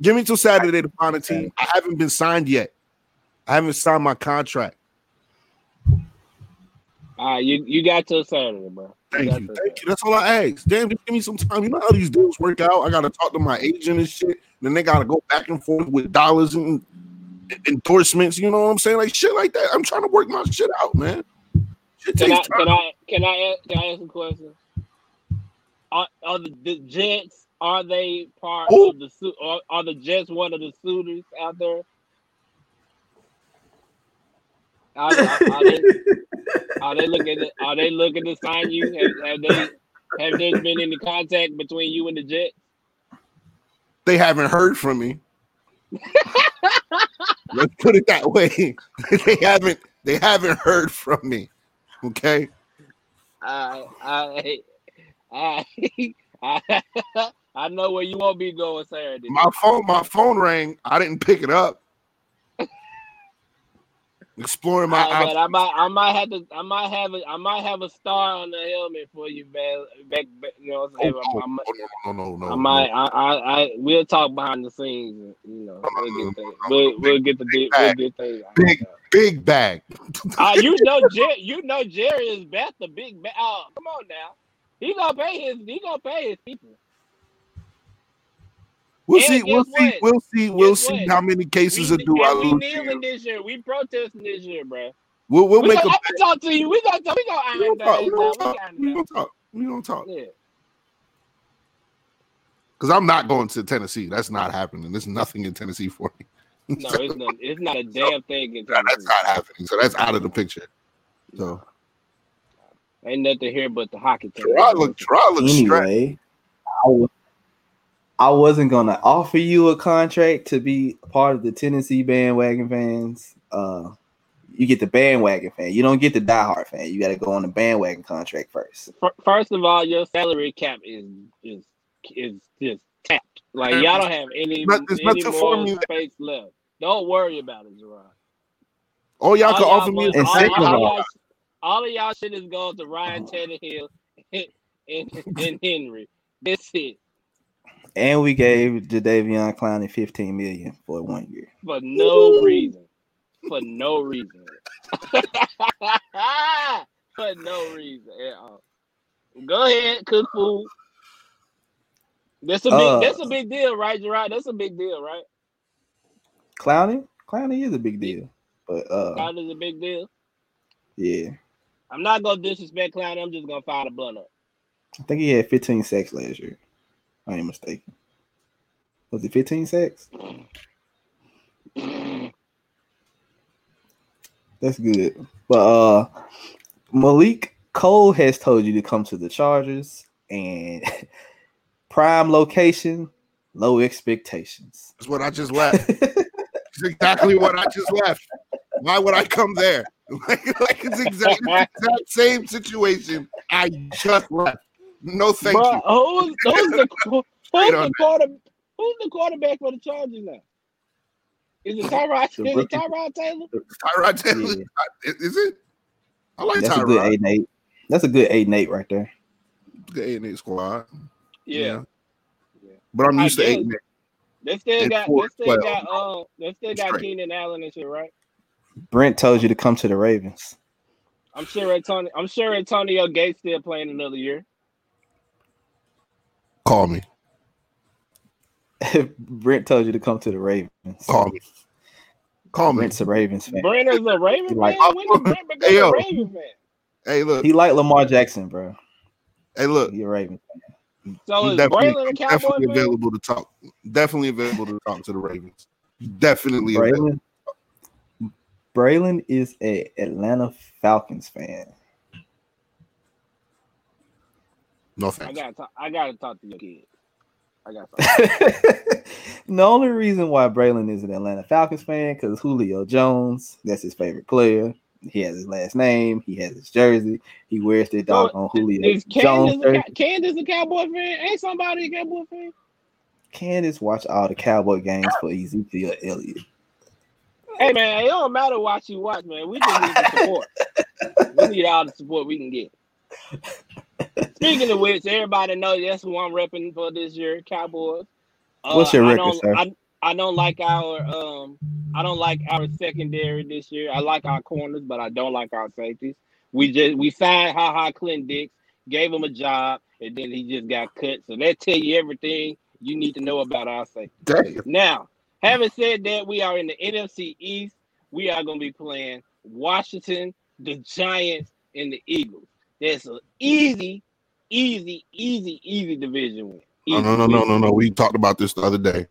Give me till Saturday to find a team. I haven't been signed yet. I haven't signed my contract.
Ah, you you got till Saturday, bro.
Thank you. Thank you. That's all I ask. Damn, just give me some time. You know how these deals work out. I gotta talk to my agent and shit. Then they gotta go back and forth with dollars and endorsements. You know what I'm saying? Like shit like that. I'm trying to work my shit out, man. Shit
Can I can. I can I ask, can I ask a question? Are, are the, the Jets are they part
Who?
of the su- are, are the Jets one of the suitors out there? Are, are, are they are they looking to, are they looking to sign you? Have, have they have there been any contact between you and the Jets?
They haven't heard from me. Let's put it that way. they haven't. They haven't heard from me. Okay.
I I I I, I know where you won't be going Saturday.
My phone. My phone rang. I didn't pick it up. Exploring my options.
but I might, I might have to, I might have a, I might have a star on the helmet for you, man. Back, back you know, what I'm
Oh,
saying?
oh,
I, might-
oh, no, no, no, no,
I
no.
might, I, I, I, we'll talk behind the scenes. You know, we'll get things, we'll, get the,
big
we'll get things.
Big- Big bag.
Ah, you know, Jerry, you know, Jerry is Beth the big. Ba- oh, come on now, he gonna pay his, he gonna pay his people.
We'll
And
see. We'll
guess
see. We'll see. We'll
Guess
see
what?
how many cases of
we,
do I
and we
lose.
kneeling
here.
this year. We protesting this year, bro.
We'll we'll
we
make a.
gonna, I'm gonna talk to you. We gonna talk. We gonna
We
iron
gonna talk. We
out.
gonna
We
talk. We gonna talk. We gonna talk.
Yeah.
Because I'm not going to Tennessee. That's not happening. There's nothing in Tennessee for me.
No, it's not. It's not a damn thing in
Nah, that's not happening. So that's out of the picture. So
Ain't nothing here but the hockey team.
Gerard look Gerard looks stressed.
Anyway, I was, I wasn't gonna offer you a contract to be part of the Tennessee bandwagon fans. Uh, you get the bandwagon fan. You don't get the diehard fan. You got to go on the bandwagon contract first.
First of all, your salary cap is is is just tapped. Like y'all don't have any,
Not- it's not
any
to
more
formulate-
space left. Don't worry about it, Gerard.
All y'all
All
can offer me
must-
is
And
all,
second
all
of all-
y'all, all of y'all shit is going to Ryan Tannehill and, and Henry. That's it.
And we gave Jadeveon Clowney 15 million for one year.
For no reason. For no reason. For no reason at all. Go ahead, cook food. That's a big
Uh,
that's a big deal, right, Gerard? That's a big deal, right?
Clowney, Clowney is a big deal, but uh,
Clown is a big deal.
yeah,
I'm not gonna disrespect Clown, I'm just gonna fire the blunt up.
I think he had 15 sacks last year. I ain't mistaken. Was it 15 sacks? That's good. But uh Malik Cole has told you to come to the Chargers and prime location, low expectations.
That's what I just left. It's exactly what I just left. Why would I come there? Like, like it's exactly the exact same situation I just left. No, thank
Bruh,
you.
who's, who's the who's the quarter who's the quarterback for the Chargers now? Is it Tyrod? Is it. Tyrod Taylor?
Tyrod Taylor.
Yeah.
Is it? I like
That's a good eight and eight. That's a good eight and eight right there.
The eight and eight squad.
Yeah. Yeah.
But I'm
I
used to eight
guess.
and eight.
They still
And
got they still
twelve.
got uh they still got
Straight.
Keenan Allen and shit, right?
Brent told you to come to the Ravens.
I'm sure Antonio I'm sure Antonio Gates still playing another year.
Call me.
Brent told you to come to the Ravens.
Call me. Call me.
Brent's a Ravens fan.
Brent is a Ravens fan.
Like-
when did Brent become
Hey, yo.
a Raven fan?
Hey, look.
He like Lamar Jackson, bro.
Hey, look.
He a Raven.
So
I'm
is
definitely,
Braylon a
I'm
Cowboy
definitely available to talk. Definitely available to talk to the Ravens. Definitely available.
Braylon. Braylon is a Atlanta Falcons fan.
No
I gotta talk, I gotta talk to your kid. I gotta talk.
the only reason why Braylon is an Atlanta Falcons fan because Julio Jones, that's his favorite player. He has his last name. He has his jersey. He wears the dog on Julio
Is
Jones.
Candace a, Candace a Cowboy fan? Ain't somebody a Cowboy fan?
Candace watch all the Cowboy games for Ezekiel Elliott.
Hey man, it don't matter what you watch, man. We just need the support. we need all the support we can get. Speaking of which, everybody knows that's who I'm repping for this year, Cowboys. Uh,
What's your
I
record,
don't,
sir?
I, I don't like our um I don't like our secondary this year. I like our corners, but I don't like our safeties. We just we signed Ha Ha Clint Dix, gave him a job, and then he just got cut. So that tell you everything you need to know about our safety.
Damn.
Now, having said that, we are in the NFC East. We are going to be playing Washington, the Giants, and the Eagles. That's an easy, easy, easy, easy division win.
No,
Easy
no, no, no,
division.
no, no. We talked about this the other day.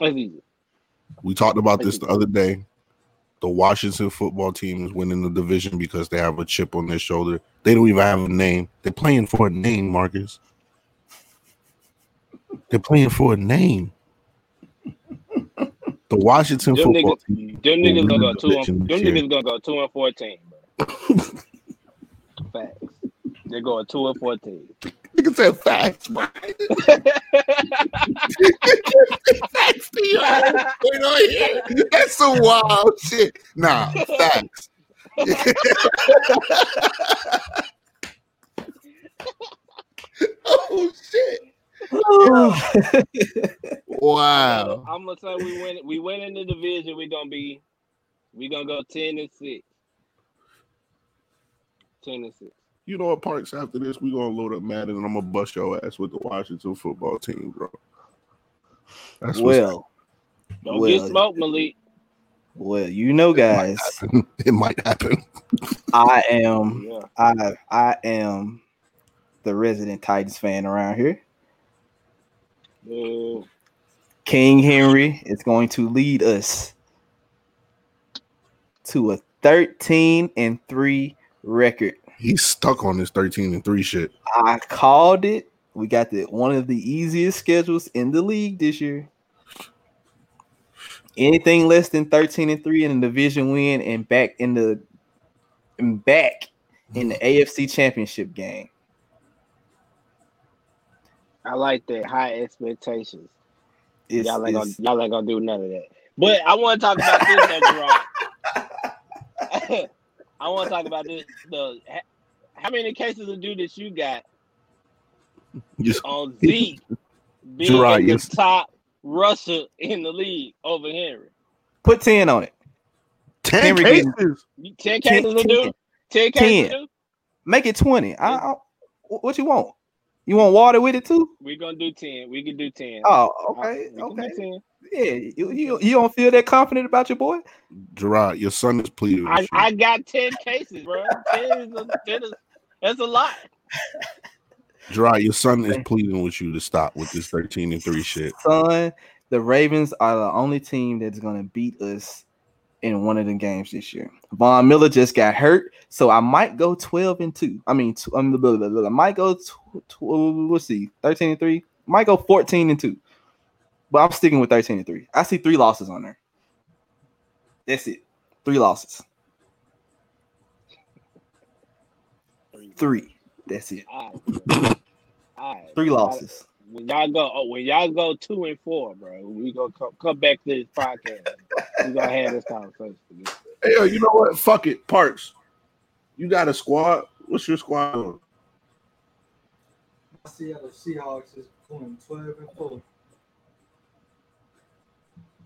That's easy.
We talked about this the other day. The Washington football team is winning the division because they have a chip on their shoulder. They don't even have a name. They're playing for a name, Marcus. They're playing for a name. The Washington
Them
football
niggas,
team.
them niggas gonna go two. And, them niggas gonna go two and fourteen. Bro. Facts. They're going two and fourteen.
Nigga said facts, man. facts to you. Wait on here. That's some wild shit. Nah, facts. oh shit! Wow.
I'm gonna say we win. We win in the division. We're gonna be. we're gonna go ten and six. Ten and six.
You know what, Parks? After this, we gonna load up Madden and I'm gonna bust your ass with the Washington football team, bro. That's
well,
Don't
Well,
get smoked, Malik.
well, you know, guys,
happening. It might happen.
I am,
Yeah.
I, I am the resident Titans fan around here.
Boo.
King Henry is going to lead us to a 13 and 3 record.
He's stuck on this 13 and 3 shit.
I called it We got the one of the easiest schedules in the league this year. Anything less than 13 and 3 in the division win and back in the and back in the AFC championship game.
I like that high expectations.
It's,
y'all ain't gonna y'all ain't gonna do none of that. But I want to talk about this, though, Gerard. I want to talk about this. The ha- how many cases of do that you got
Just
on Zeke being
Gerard,
the
yes.
top rusher in the league over Henry?
put 10 on it.
ten
Henry
cases.
You- Ten
Ten-
cases to do. Ten cases to do.
Make it 20. I, I, what you want? You want water with it too?
We're gonna do ten. We can do ten.
Oh,
Uh,
okay.
we
Okay.
10.
Yeah, you, you, you don't feel that confident about your boy?
Gerard, your son is pleading.
I. I got ten cases, bro. Ten is, 10 is that's a lot.
Gerard, your son is pleading with you to stop with this 13 and 3 shit.
Son, the Ravens are the only team that's going to beat us in one of the games this year. Von Miller just got hurt, so I might go 12 and 2. I mean, tw- um, I might go, tw- tw- let's see, 13 and 3. Might go 14 and 2. But I'm sticking with 13 and 3. I see three losses on there. That's it. Three losses. Three. That's it.
All right. All right.
Three losses.
When y'all go, oh, when y'all go two and four, bro, we gonna come, come back to this podcast. we gonna have this conversation.
Hey, yo, you know what? Fuck it. Parks. You got a squad. What's your squad? on?
I see how the Seahawks is going 12 and 4.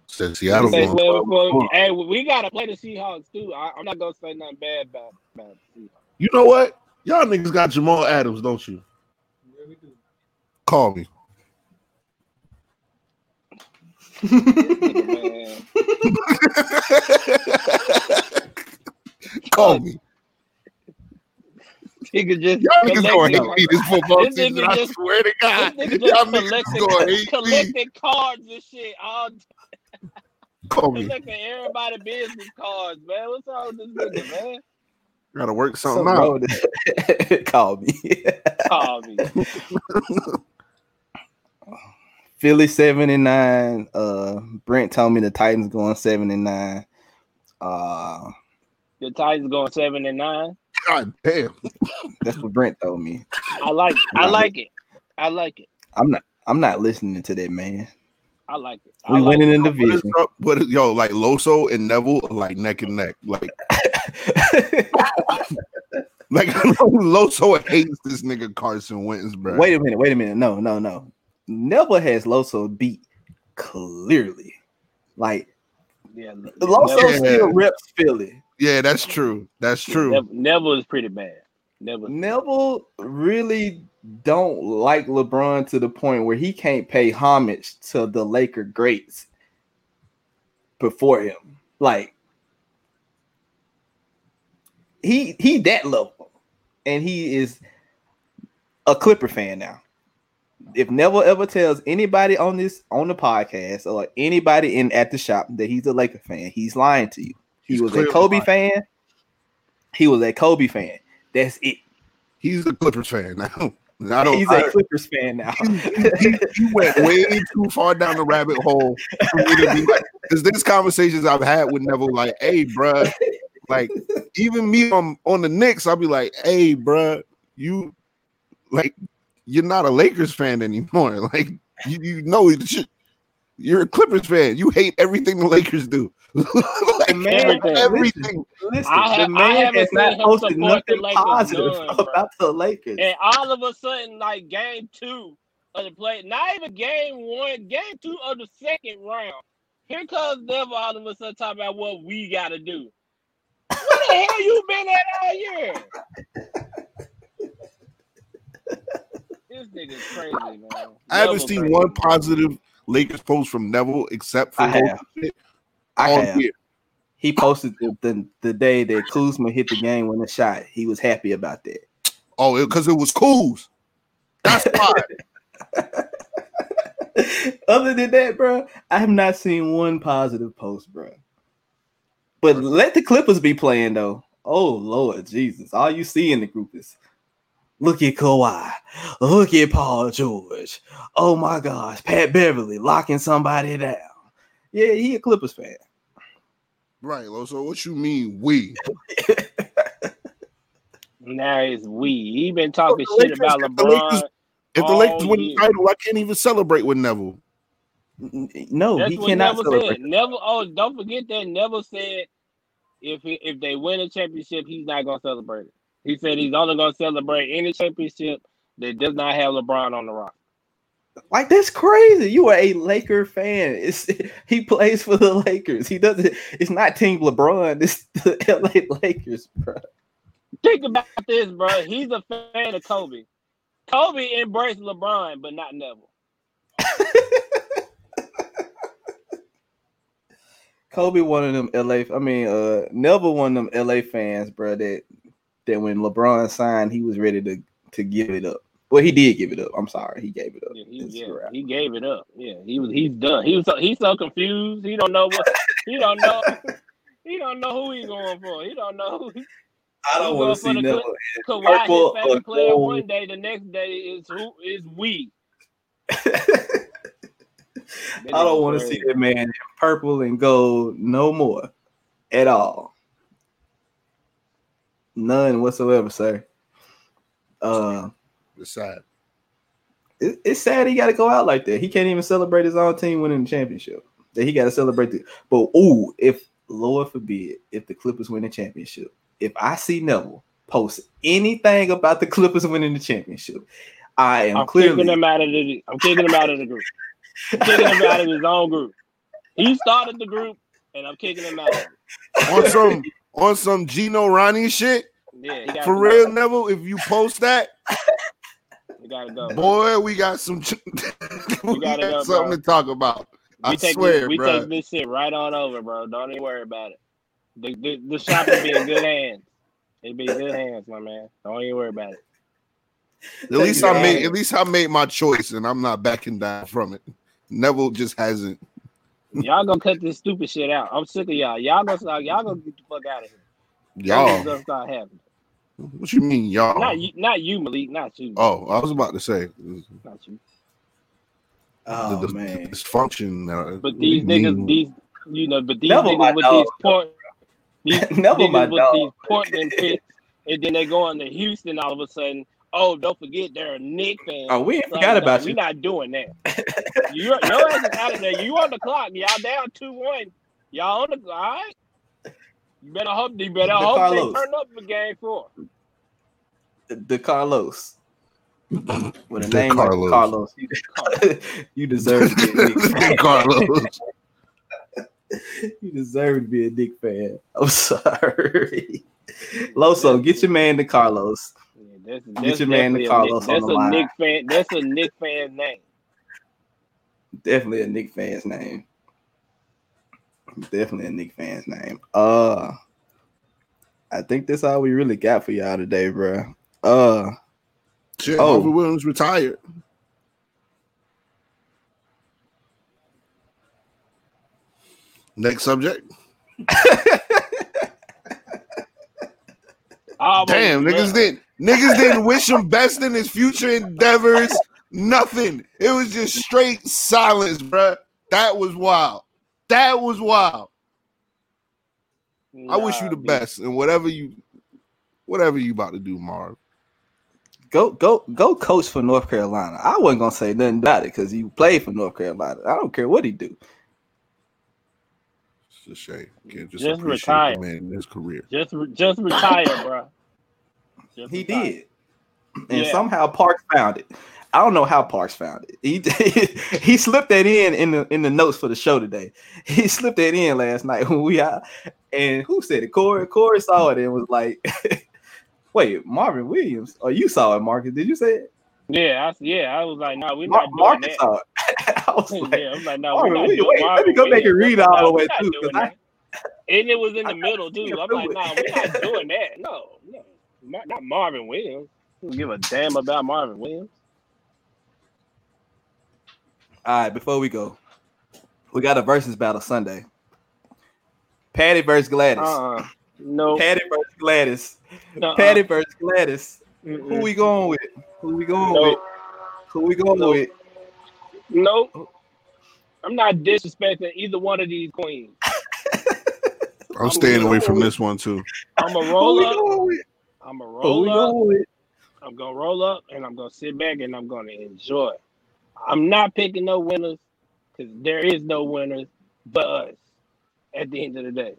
Said Seattle.
Say
going
12
12
and four. Hey, we gotta play the Seahawks too. I, I'm not gonna say nothing bad about about the Seahawks.
You know what? Y'all niggas got Jamal Adams, don't you?
Yeah, we do.
Call me. Call me.
nigga just
Y'all niggas gonna hate me this football
This
season.
nigga
I swear to God. Y'all
just
niggas gonna
collecting,
me.
cards and shit. All
Call me.
collecting everybody business cards, man. What's wrong with this nigga, man?
Gotta work something
Something
out.
wrong with it. Call me.
Call me.
Philly seven and nine. Uh, Brent told me the Titans going seven and nine. Uh,
The Titans going seven and nine.
God damn.
that's what Brent told me.
I like. I like it. I like it.
I'm not. I'm not listening to that man.
I like it. I
We
like
winning in the
What is
division.
up? What is, yo, like Loso and Neville like neck and neck. Like, like I know Loso hates this nigga Carson Wentz, bro.
wait a minute. Wait a minute. No, no, no. Never has Loso beat clearly. Like
Yeah,
Loso
Yeah.
still reps Philly.
Yeah, that's true. That's true.
Neville, Neville is pretty bad. Neville.
Neville really don't like LeBron to the point where he can't pay homage to the Laker greats before him. Like he he that level, and he is a Clipper fan now. If Neville ever tells anybody on this on the podcast or anybody in at the shop that he's a Laker fan, he's lying to you. He
He's
was a Kobe
lying.
fan. He was a Kobe fan. That's it.
He's a Clippers fan now. I don't.
He's
I-
a Clippers fan now.
he went way too far down the rabbit hole for me to be like, because there's conversations I've had with Neville, like, hey, bruh, like, even me on on the Knicks, I'll be like, hey, bruh, you like, you're not a Lakers fan anymore. Like, you, you know, you- you're a Clippers fan. You hate everything the Lakers do. like,
Man,
everything.
Listen,
I
the man
haven't
has not
seen
posted nothing positive
none, bro.
about the Lakers.
And all of a sudden, like game two of the play, not even game one, game two of the second round. Here comes Neville all of a sudden talking about what we gotta do. Where the hell you been at all year? this nigga's crazy, man.
I haven't
Neville
seen
crazy.
one positive Lakers post from Neville except for
I have.
shit
I
all
have.
year.
He posted the, the, the day that Kuzma hit the game winning shot. He was happy about that.
Oh, because it, was cools. That's why.
Other than that, bro, I have not seen one positive post, bro. But let the Clippers be playing though. Oh Lord Jesus! All you see in the group is Look at Kawhi. Look at Paul George. Oh my gosh, Pat Beverley locking somebody down. Yeah, he a Clippers fan.
Right, Lo. So what you mean we?
Now it's we. He been talking shit
Lakers-
about
if the
LeBron.
Lakers- If the
all
Lakers win the title, I can't even celebrate with Neville.
No,
That's
he cannot
Neville
celebrate.
said. Neville. Oh, don't forget that Neville said if he, if they win a championship, he's not gonna celebrate it. He said he's only gonna celebrate any championship that does not have LeBron on the rock.
Like that's crazy. You are a Laker fan. It's he plays for the Lakers. He doesn't. It's not Team LeBron. It's the LA Lakers, bro.
Think about this, bro. He's a fan of Kobe. Kobe embraced LeBron, but not Neville.
Kobe one of them LA. I mean, uh, Neville one of them LA fans, bro. That that when LeBron signed, he was ready to to give it up. Well, he did give it up. I'm sorry, he gave it up.
Yeah, he, yeah, he gave it up. Yeah, he was. He's done. He was. So, he's so confused. He don't know what. He don't know. He don't know who he's going for. He don't know. Who,
I don't want to see
for the
Neville.
Kawhi,
Purple
his favorite
or
player
gold.
one day, the next day is who is we.
I don't want to see that man in purple and gold no more at all. None whatsoever, sir. Uh,
It's sad.
it- it's sad he got to go out like that. He can't even celebrate his own team winning the championship. That he got to celebrate the. But ooh, if Lord forbid, if the Clippers win the championship, if I see Neville post anything about the Clippers winning the championship, I am
I'm
clearly
kicking him out of the. I'm kicking him out of the group. I'm kicking him out of his own group. He started the group, and I'm kicking him out.
On some on some Gino Ronnie shit.
Yeah, he got
For real, Neville, if you post that,
He gotta go.
boy, we got some we
gotta
got
go,
something
bro.
to talk about. I
we take
swear,
this, we
bro.
take this shit right on over, bro. Don't even worry about it. The the, the shop will be in good hands. It be good hands, my man. Don't even worry about it.
At least I made at least I made my choice and I'm not backing down from it. Neville just hasn't.
Y'all gonna cut this stupid shit out. I'm sick of y'all. Y'all gonna start, y'all gonna get the fuck out of here.
Y'all.
Stuff start happening.
What you mean, y'all?
Not you, not you, Malik. Not you.
Oh, I was about to say
Not you.
oh
the, the
man.
dysfunction. Uh,
But these
what do you
niggas,
mean?
these you know, but these
Neville
niggas with
dog.
these port, these
Neville my
niggas with
dog.
these Portland picks, and then they go into Houston all of a sudden. Oh, don't forget they're a Knick fan.
Oh, we ain't
Like,
forgot
no,
about
We're not doing that. You're your ass is out of there. You on the clock. Y'all down two one. Y'all on the all right. You better hope you better
The
hope
Carlos.
they turn up for game four.
the Carlos. With a
The
name
Carlos.
like Carlos, you, you deserve to be a Knick fan.
Carlos.
you deserve to be a Knick fan. I'm sorry. Loso, get your man to Carlos.
Yeah, that's, that's
your man
definitely a
Carlos
Knick,
on
that's
the
a
line.
Knick fan. That's a Knick fan name.
Definitely a Knick fan's name. Definitely a Knick fan's name. Uh I think that's all we really got for y'all today, bro. Uh
Shit,
Oh.
Marvin Williams retired. Next subject.
Almost
Damn, niggas
left.
Didn't niggas didn't wish him best in his future endeavors. Nothing. It was just straight silence, bruh. That was wild. That was wild. I wish you the best and whatever you whatever you about to do, Marv.
go go go coach for North Carolina. I wasn't gonna say nothing about it because you played for North Carolina. I don't care what he do.
It's a shame. Can't just,
Just retire.
the man in his career.
Just re- just retire, bro. Just
He did. And
Yeah.
somehow Parks found it. I don't know how Parks found it. He he slipped that in in the in the notes for the show today. He slipped that in last night when we out. And who said it? Corey. Corey saw it and was like, "Wait, Marvin Williams? Oh, you saw it, Marcus? Did you say it?
Yeah, I, yeah. I was like, no, we're
Mar-
not doing
Marcus
that.
saw it. I was like,
yeah, I'm like, no,
Marvin
we're not
Williams,
doing
wait, let me go back and
Williams.
read all the way through, I-
And it was in the
got
middle too. I'm like,
it.
no, we're not doing that. No, no, not, not Marvin Williams. Don't give a damn about Marvin Williams.
All right, before we go, we got a versus battle Sunday. Patty versus Gladys.
Uh, uh no,
Patty versus Gladys.
uh-uh.
Patty versus Gladys. Who we going with? Who we going
Nope.
with? Who we going
Nope.
with?
Nope. I'm not disrespecting either one of these queens.
I'm staying away from this one too.
I'm gonna
Who
roll up.
Going oh, with?
I'm gonna
Who we
roll up. I'm gonna roll up and I'm gonna sit back and I'm gonna enjoy. I'm not picking no winners because there is no winners but us at the end of the day.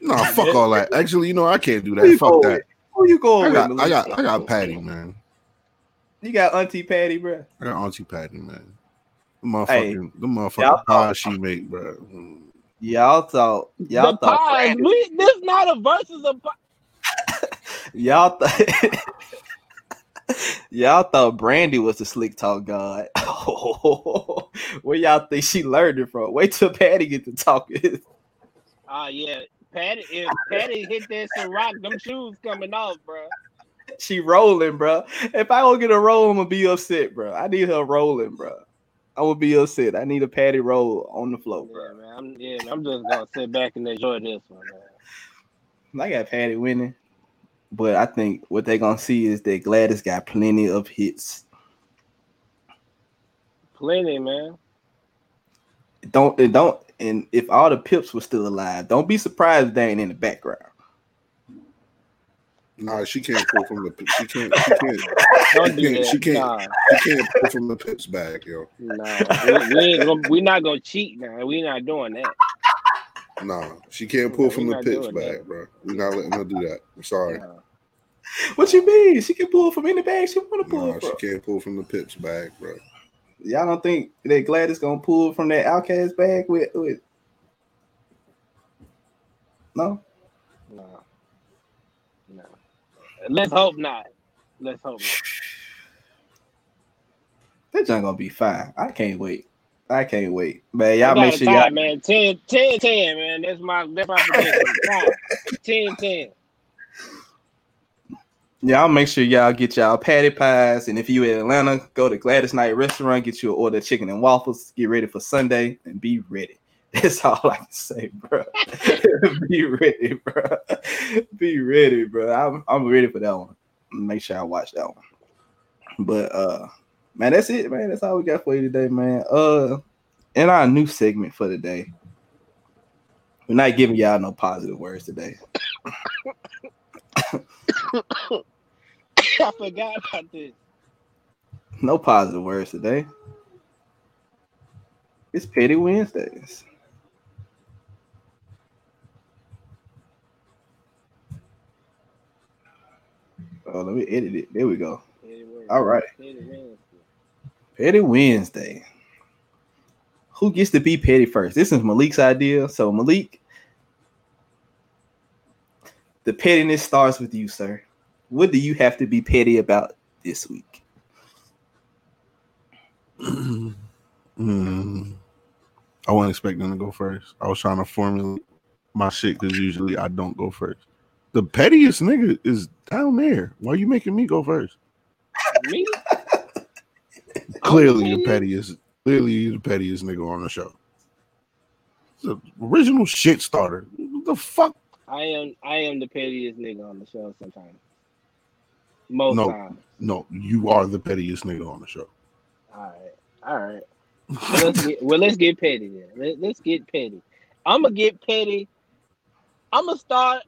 No, fuck all that. Actually, you know I can't do that.
you
Fuck that.
with? Who you
I
going
got,
with?
I got,
Malik?
I got Patty, man.
You got Auntie Patty, bro.
I got Auntie Patty, man. The motherfucking, the
y'all
motherfucking pie she make, bro.
Y'all thought y'all
the
thought
pies, we this not a versus of pie.
Y'all thought y'all thought Brandy was the slick talk god. Where y'all think she learned it from? Wait till Patty get to talking.
Ah yeah, Patty. If Patty hit that Ciroc, them shoes coming off, bro.
she rolling, bro. If I don't get a roll, I'm gonna be upset, bro. I need her rolling, bro. I will be upset. I need a Patty roll on the floor,
Yeah,
bro.
man. I'm, yeah, I'm just gonna sit back and enjoy this one, man.
I got Patty winning, but I think what they're gonna see is that Gladys got plenty of hits.
Plenty, man.
Don't and don't and if all the pips were still alive, don't be surprised they ain't in the background.
Nah, she can't pull from the. She can't. She can't.
Don't do
She can't- she can't-
Nah,
She can't pull from the pips back, yo.
nah. We, we ain't gonna, we not gonna cheat now. We're not doing that.
Nah, she can't pull
Yeah,
from the
not
pips
doing
bag,
that.
bro. We're not letting her do that. I'm sorry.
Nah.
What you mean? She can pull from any bag she want to pull
Nah,
from.
she can't pull from the pips bag, bro.
Y'all don't think that Gladys gonna pull from that outcast bag with with no?
No. No. Let's hope not. Let's hope not.
That junk gonna be fine. I can't wait. I can't wait. Man, y'all make sure
tie,
y'all
man. 10, 10, 10, man. That's my that's my prediction. Tie. 10, 10.
y'all make sure y'all get y'all patty pies. And if you in Atlanta, go to Gladys Knight Restaurant, get you an order of chicken and waffles, get ready for Sunday, and be ready. That's all I can say, bro. be ready, bro. Be ready, bro. I'm, I'm ready for that one. Make sure I watch that one. But uh man, that's it, man. That's all we got for you today, man. Uh in our new segment for today. We're not giving y'all no positive words today.
I forgot about this.
No positive words today. It's Petty Wednesdays. Oh, let me edit it. There we go. All right. Petty Wednesday. Who gets to be petty first? This is Malik's idea. So, Malik, the pettiness starts with you, sir. What do you have to be petty about this week?
Mm. I wasn't expecting to go first. I was trying to formulate my shit because usually I don't go first. The pettiest nigga is down there. Why are you making me go first?
Me?
Clearly the
pettiest?
pettiest. Clearly you're the pettiest nigga on the show. The original shit starter. What the fuck?
I am I am the pettiest nigga on the show sometimes. Most
No.
times.
No, you are the pettiest nigga on the show.
All right. All right. Well, let's get, well, let's get petty then. Let, let's get petty. I'm gonna get petty. I'm gonna start.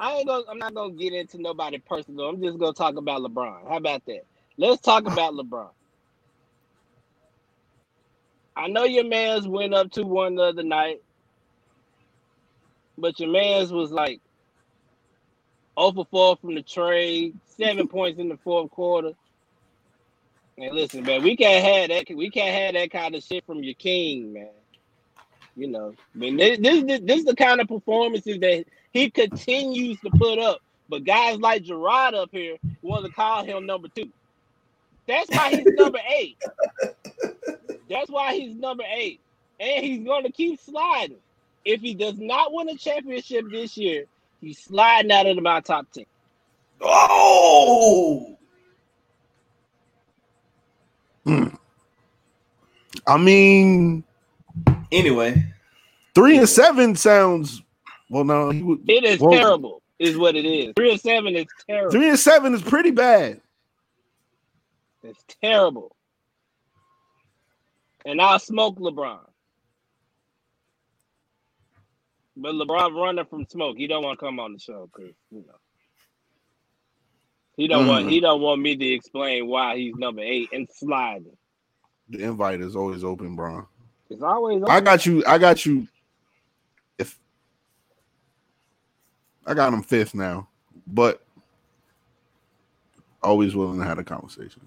I ain't gonna. I'm not gonna get into nobody personal. I'm just gonna talk about LeBron. How about that? Let's talk about LeBron. I know your man's went up to one the other night, but your man's was like 0 for 4 from the trade, seven points in the fourth quarter. And listen, man, we can't have that. We can't have that kind of shit from your king, man. You know, I mean, this this this, this is the kind of performances that he continues to put up. But guys like Gerard up here want to call him number two. That's why he's number eight. That's why he's number eight, and he's going to keep sliding. If he does not win a championship this year, he's sliding out of my top ten.
Oh, hmm.
I mean,
anyway,
three and seven sounds well no, he would
It is
Well-
terrible. is what it is. Three and seven is terrible.
Three and seven is pretty bad.
It's terrible. And I'll smoke LeBron. But LeBron running from smoke. He don't want to come on the show because you know he don't want
Mm.
he don't want me to explain why he's number eight and sliding.
The invite is always open, bro.
It's always
I got you. I got you. If I got him fifth now, but always willing to have a conversation.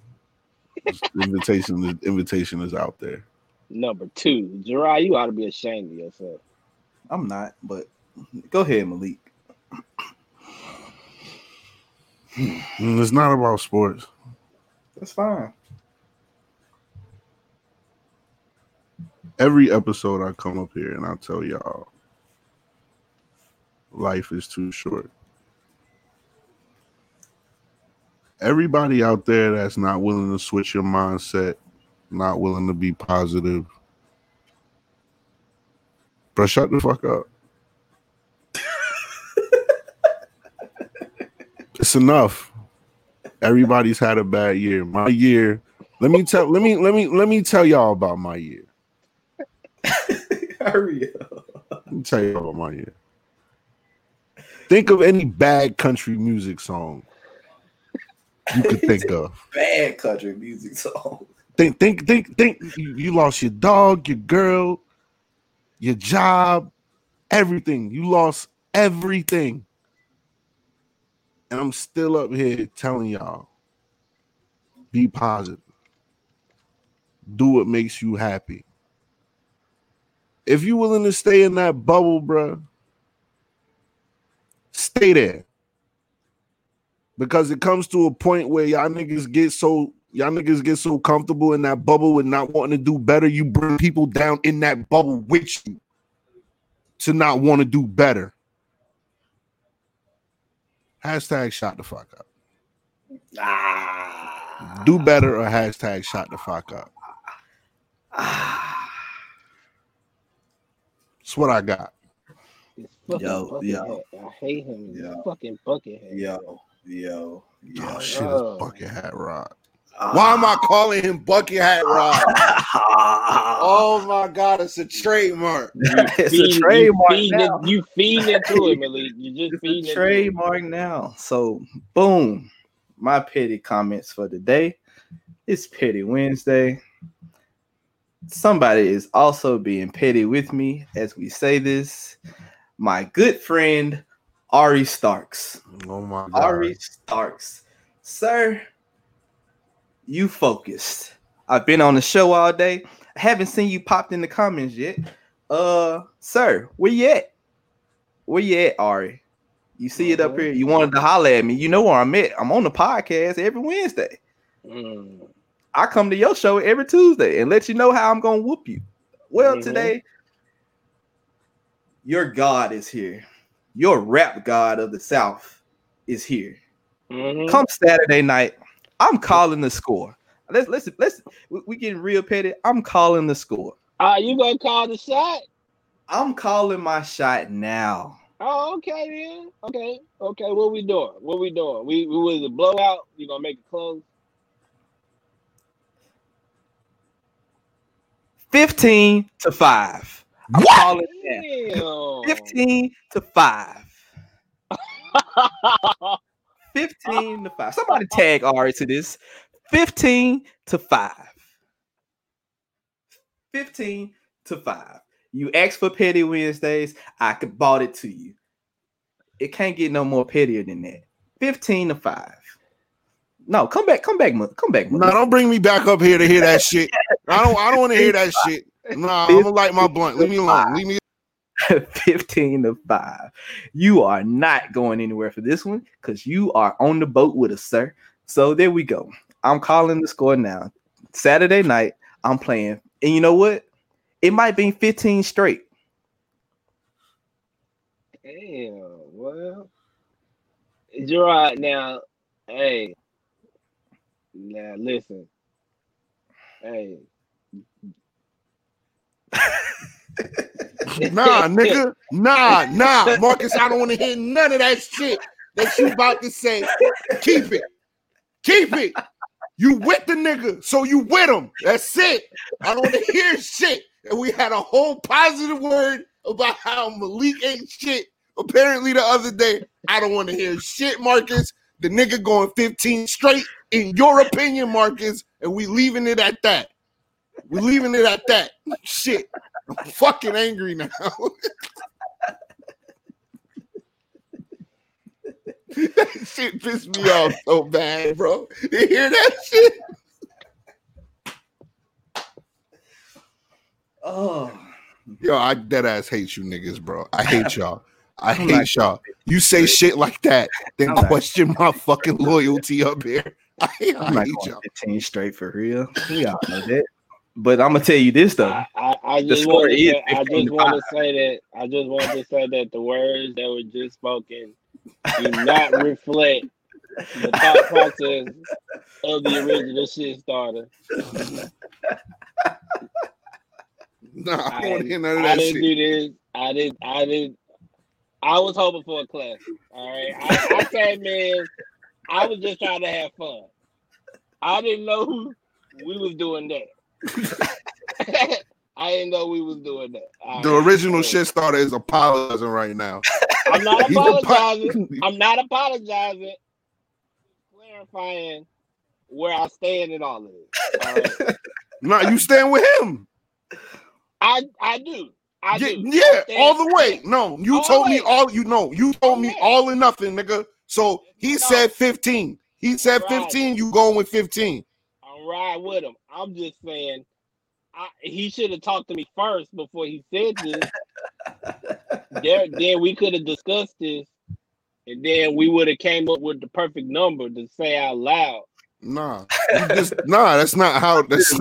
Invitation, the invitation is out there.
number two. Gerard, you ought to be ashamed of yourself.
I'm not, but go ahead, Malik.
It's not about sports.
That's fine.
Every episode I come up here and I tell y'all, life is too short. Everybody out there that's not willing to switch your mindset, not willing to be positive, bro, shut the fuck up. it's enough. Everybody's had a bad year. My year. Let me tell. Let me. Let me. Let me tell y'all about my year.
Hurry up.
Let me tell you about my year. Think of any bad country music song you could think of.
Bad country music song.
Think, think, think, think. You lost your dog, your girl, your job, everything. You lost everything. And I'm still up here telling y'all be positive. Do what makes you happy. If you're willing to stay in that bubble, bruh, stay there. Because it comes to a point where y'all niggas get so y'all niggas get so comfortable in that bubble and not wanting to do better, you bring people down in that bubble with you to not want to do better. Hashtag shot the fuck up.
Ah.
Do better or hashtag shot the fuck up.
Ah.
That's what I got.
Yo, yo.
hat. I hate him.
Yo.
fucking bucket hat.
Yo, yo, yo.
Oh shit,
Oh.
it's bucket hat rod. Why am I calling him bucket hat rod?
oh,
my god, it's a trademark.
it's
Feed-
a trademark
You feed,
now.
it, you feed into it, Malik. You just
It's
feed
a
it.
trademark now. So, boom. My petty comments for the day. It's Petty Wednesday. Somebody is also being petty with me as we say this. My good friend Ari Starks.
Oh my god.
Ari Starks. Sir, you focused. I've been on the show all day. I haven't seen you popped in the comments yet. Uh, sir, where you at? Where you at, Ari? You see it up here. You wanted to holler at me. You know where I'm at. I'm on the podcast every Wednesday.
Mm.
I come to your show every Tuesday and let you know how I'm gonna whoop you. Well,
Mhm.
today, your God is here. Your rap God of the South is here.
Mhm.
Come Saturday night, I'm calling the score. Let's let's let's we, we getting real petty. I'm calling the score.
Ah, you gonna call the shot?
I'm calling my shot now.
Oh, okay then. Okay, okay. What we doing? What we doing? We we was a blowout. You gonna make it close?
15 to 5. I'm calling it.
Damn.
15 to 5. 15 to 5. Somebody tag Ari to this. 15 to 5. 15 to 5. You asked for Petty Wednesdays. I could bought it to you. It can't get no more pettier than that. 15 to 5. No, come back, come back, Mo- come back.
No, don't bring me back up here to hear that shit. I don't I don't want to hear that shit. Nah, I'm gonna light my blunt. Leave me alone. Leave me
15 to 5. You are not going anywhere for this one because you are on the boat with us, sir. So there we go. I'm calling the score now. Saturday night, I'm playing. And you know what? It might be 15 straight.
Damn. Well, Gerard. Now, hey. Now listen. Hey.
nah, nigga. Nah, nah. Marcus, I don't want to hear none of that shit that you about to say. Keep it. Keep it. You with the nigga, so you with him. That's it. I don't want to hear shit. And we had a whole positive word about how Malik ain't shit. Apparently, the other day, I don't want to hear shit, Marcus. The nigga going 15 straight, in your opinion, Marcus, and we leaving it at that. We leaving it at that. Shit. I'm fucking angry now. that shit pissed me off so bad, bro. You hear that shit?
Oh,
Yo, I dead ass hate you niggas, bro. I hate y'all. I hate y'all. You say shit like that, then
I'm
question my fucking loyalty up here. I hate, I hate
going
y'all.
15 straight for real. We all know that. But I'm gonna tell you this though.
I, I, I just want to say, I just want to say that I just want to say that the words that were just spoken do not reflect the thought process of the original shit starter.
Nah, I
I
want to hear none of
I didn't
shit.
do this. I didn't. I didn't. I was hoping for a classic. All right. I, I came in. I was just trying to have fun. I didn't know who we was doing that. I didn't know we was doing that.
The original shit starter is apologizing right now.
I'm not
He's
apologizing.
Apo-
I'm not apologizing. Clarifying where I stand in all of this. Right?
no, you stand with him.
I I do. I
yeah,
do.
yeah
I
all the way. No, you
all
told me all you know. You told me all or nothing, nigga. So he
no.
said 15. He said
right.
15, you going with
15 ride with him. I'm just saying, I, he should have talked to me first before he said this. there, then we could have discussed this, and then we would have came up with the perfect number to say out loud.
Nah, just, nah, that's not how that's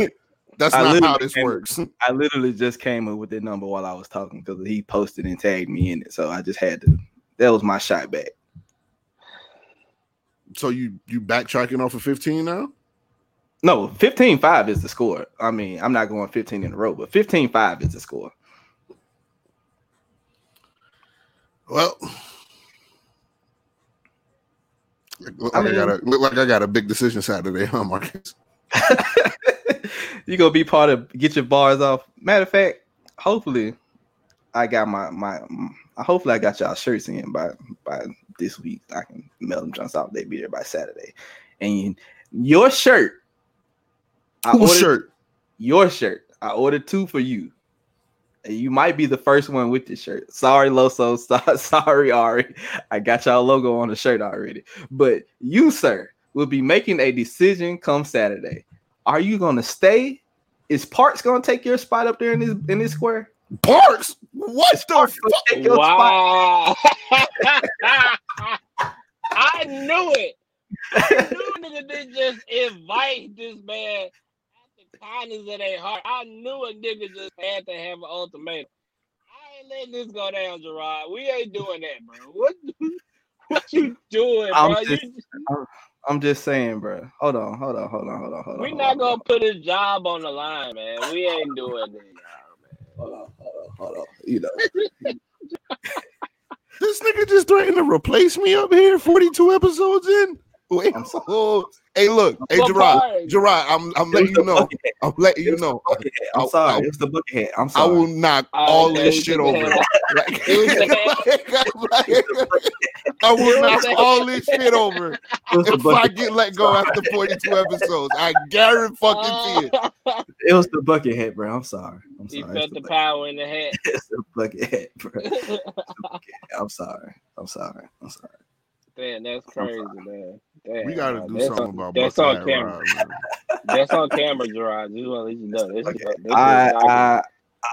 that's
I
not how this
came,
works.
I literally just came up with the number while I was talking because he posted and tagged me in it, so I just had to. That was my shot back.
So you you backtracking off of fifteen now?
No, 15-5 is the score. I mean, I'm not going 15 in a row, but 15-5 is the score.
Well, look like I,
mean-
got a look like I got a big decision Saturday, huh, Marcus?
you gonna be part of get your bars off. Matter of fact, hopefully, I got my my. Hopefully, I got y'all shirts in by by this week. I can mail them just off. They be there by Saturday, and your shirt. I
Whose
ordered
shirt?
your shirt. I ordered two for you. And you might be the first one with this shirt. Sorry, Loso. So- Sorry, Ari. I got y'all logo on the shirt already. But you, sir, will be making a decision come Saturday. Are you gonna stay? Is Parks gonna take your spot up there in this in this square?
Parks? What the
Parks
fuck?
take your spot?
Wow! I knew it. I knew nigga didn't just invite this man out the kindness of their heart. I knew a nigga just had to have an ultimatum. I ain't letting this go down, Gerard. We ain't doing that, bro. What what you doing,
I'm
bro?
just-
You,
I'm just saying, bro. Hold on, hold on, hold on, hold on, hold on.
we
hold
not gonna put his job on the line, man. We ain't doing that. man.
hold on, hold on, hold on. You know,
This nigga just threatened to replace me up here 42 episodes in. Wait,
I'm sorry.
Hey, look, hey,
What
Gerard. Gerard, I'm, I'm letting
the
you know. I'm letting you know.
I'm sorry.
I-
It was the bucket hat. I'm sorry.
I will knock
All right,
all this shit over.
hat
Like,
It was the
like- I will knock all this shit over
It was the
if I get let go after 42 episodes. I guarantee fucking uh, see it.
It was the bucket hat, bro. I'm sorry. I'm
he
sorry.
felt the
the,
power in the hat.
it's the bucket hat, bro. I'm sorry. I'm sorry. I'm sorry.
Damn, that's crazy, man. Damn,
We got to do
That's
something
on,
about
that's
Buster
on
Hat
camera.
Rod, man.
That's on camera, Gerard. Just want to let you know. This,
Okay.
this, this
I,
is
I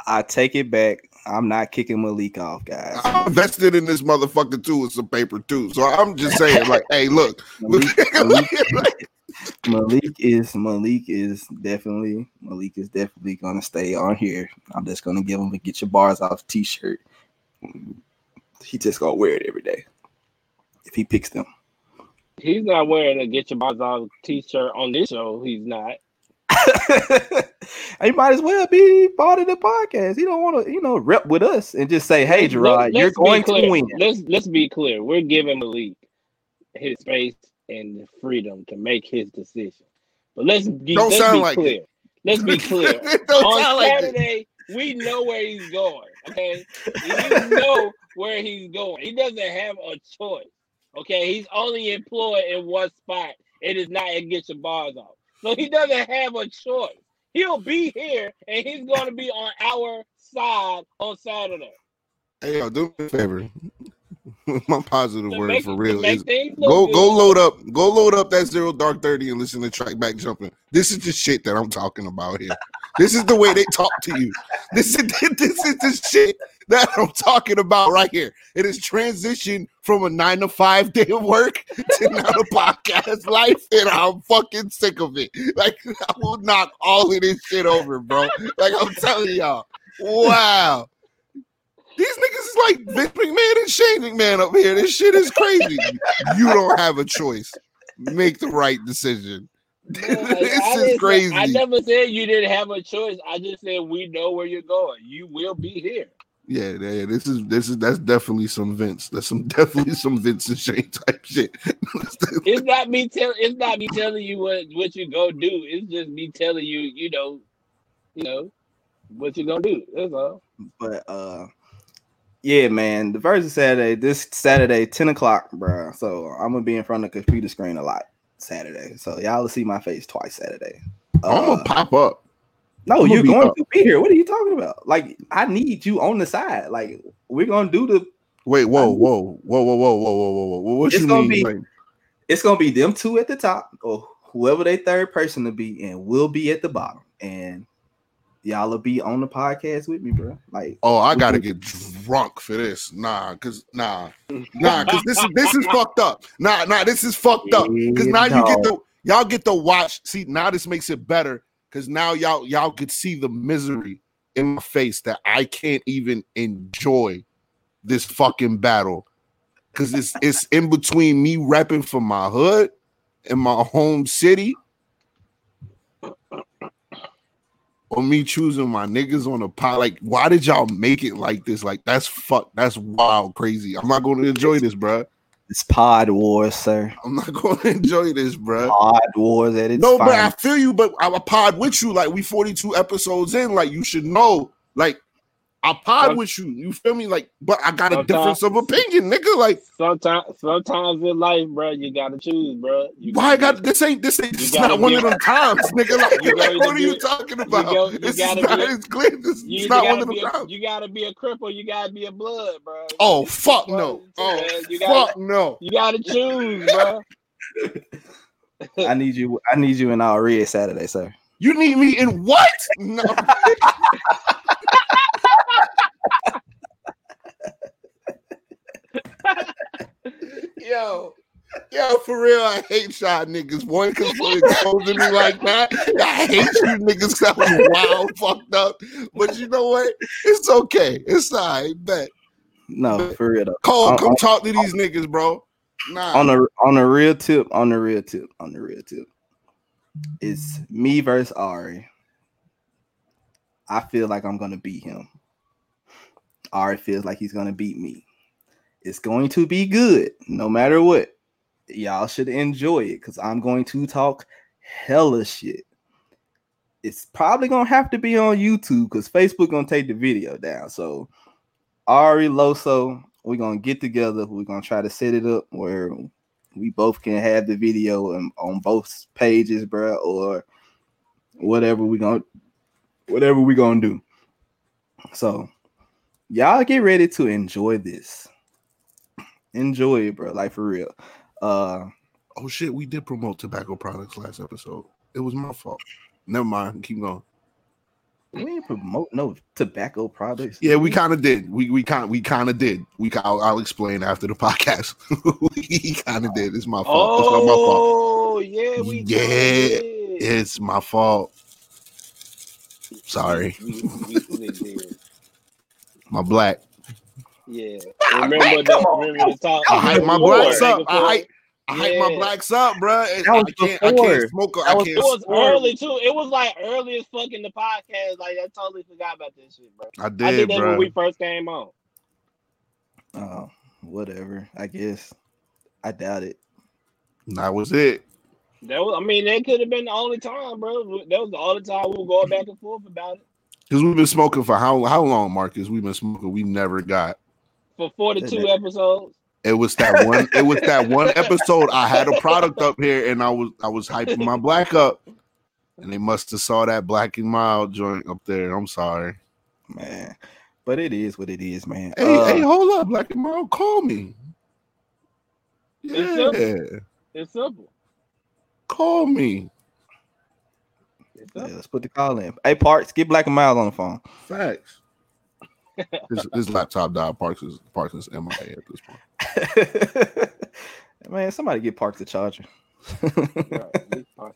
I take it back. I'm not kicking Malik off, guys.
I'm invested in this motherfucker too with some paper too. So I'm just saying, like, hey, look, look,
Malik, Malik, Malik is Malik is definitely Malik is definitely gonna stay on here. I'm just gonna give him a get your bars off t-shirt. He just gonna wear it every day if he picks them.
He's not wearing a get your balls off t-shirt on this show. He's not.
he might as well be part of the podcast. He don't want to, you know, rep with us and just say, "Hey,
Let's-
Gerard,
let's-
you're
let's be
going to
clear.
win."
Let's let's be clear. We're giving Malik his space and the freedom to make his decision. But let's be,
Don't
let's
sound
be
like
clear. Let's be clear.
Don't
On
sound like.
Saturday, we know where he's going. Okay, we know where he's going. He doesn't have a choice. Okay, he's only employed in one spot. It is not at get your bars off. So he doesn't have a choice. He'll be here, and he's going to be on our side on Saturday.
Hey, yo, do me a favor. My positive
To
word
make-
for real is go
good.
go load up go load up that zero dark thirty and listen to track back jumping. This is the shit that I'm talking about here. This is the way they talk to you. This is this is the shit that I'm talking about right here. It is transition from a nine to five day of work to now a podcast life, and I'm fucking sick of it. Like I will knock all of this shit over, bro. Like I'm telling y'all. Wow. These niggas is like Vince McMahon and Shane McMahon up here. This shit is crazy. You don't have a choice. Make the right decision.
Yeah, like,
this
I
is
didn't say-
crazy.
I never said you didn't have a choice. I just said we know where you're going. You will be here.
Yeah, yeah, this is this is that's definitely some Vince. That's some definitely some Vince and Shane type shit.
It's not me tell. It's not me telling you what what you go do. It's just me telling you. You know, you know what you gonna do. That's all.
But uh, yeah, man, the versus Saturday, this Saturday, ten o'clock, bro. So I'm gonna be in front of the computer screen a lot Saturday. So y'all will see my face twice Saturday.
I'm
Uh,
gonna pop up.
no,
I'm
you're going
up.
to be here. What are you talking about? Like, I need you on the side. Like, we're gonna do the.
Wait, whoa, whoa, whoa, whoa, whoa, whoa, whoa, whoa, whoa. What
It's
you
gonna
mean?
be-
like-
It's gonna be them two at the top, or whoever they third person to be, and we'll be at the bottom. And y'all will be on the podcast with me, bro. Like,
oh, I gotta get drunk for this. Nah, cause nah, nah, cause this is this is fucked up. Nah, nah, this is fucked up. Cause now you get the y'all get to watch. See, now this makes it better. Cause now y'all y'all could see the misery in my face that I can't even enjoy this fucking battle. Cause it's it's in between me repping for my hood and my home city. Or me choosing my niggas on the pot. Like, why did y'all make it like this? Like, that's fuck, that's wild, crazy. I'm not gonna enjoy this, bruh.
it's Pod Wars, sir.
I'm not gonna enjoy this, bruh.
Pod Wars at its
No, but I feel you, but I'm a pod with you. Like we 42 episodes in, like you should know. Like I pod
Some-
with you. You feel me? Like, but I got a difference of opinion, nigga. Like,
Sometimes, sometimes in life, bro, you gotta choose, bro. You
why I got this ain't this ain't
You
this
gotta
not one
be-
of them times, nigga. Like,
You
like,
gotta
what are
be-
you talking about?
go- you
this is not
be-
it's clear. This
You
it's
either
not one of them
a,
times.
you gotta be a cripple. You gotta be a blood, bro.
Oh fuck
one
no.
of the two,
Oh
man. you gotta,
fuck no.
you gotta choose, bro.
I need you. I need you in our red Saturday, sir.
You need me in what? No. Yo, yo, for real, I hate y'all niggas. One, because for exposing me like that. I hate you niggas that was wild, fucked up. But you know what? It's okay. It's all right. Bet.
No, for real though.
Cole,
On-
come
on-
talk to these niggas, bro. Nah.
On the on the real tip, on the real tip, on the real tip, it's me versus Ari. I feel like I'm gonna beat him. Ari feels like he's gonna beat me. It's going to be good, no matter what. Y'all should enjoy it because I'm going to talk hella shit. It's probably gonna have to be on YouTube because Facebook gonna take the video down. So Ari Loso, we're gonna get together. We're gonna try to set it up where we both can have the video on, on both pages, bro, or whatever we gonna whatever we gonna do. So y'all get ready to enjoy this. Enjoy it, bro. Like for real. Uh
Oh shit, we did promote tobacco products last episode. It was my fault. Never mind. Keep going.
we didn't promote no tobacco products.
Yeah, we kind of did. We we kind we kind of did. We I'll, I'll explain after the podcast. we kind of did. It's my fault. It's not my fault.
Oh yeah, we
Yeah,
did.
It's my fault. Sorry,
We, we, we did.
my black.
Yeah. Remember the remember the talk.
I hype my blacks up.
nigga,
I hype, I hype my blacks up, bro. And
That was
I can't, I can't smoke. I
That was
can't.
It was
Before-
early too. It was like early as fuck in the podcast. Like I totally forgot about this shit, bro.
I did.
I
did,
did that
bro.
when we first came on.
Oh, whatever. I guess. I doubt it.
That was it.
That was, I mean, that could have been the only time, bro. That was the only time we were going back and forth about it.
Because we've been smoking for how how long, Marcus? We've been smoking. We never got.
For 42
it?
episodes.
It was that one. it was that one episode. I had a product up here, and I was I was hyping my black up, and they must have saw that black and mild joint up there. I'm sorry.
Man. But it is what it is, man.
Hey,
Uh,
hey, hold up, black and mild, call me.
It's
Yeah,
It's simple.
call me.
It's
yeah, let's put the call in. Hey, Parks, get Black and mild on the phone.
Facts. His, his laptop died. Parks is Parks is MIA at this point.
man, somebody get Parks the charger.
Right.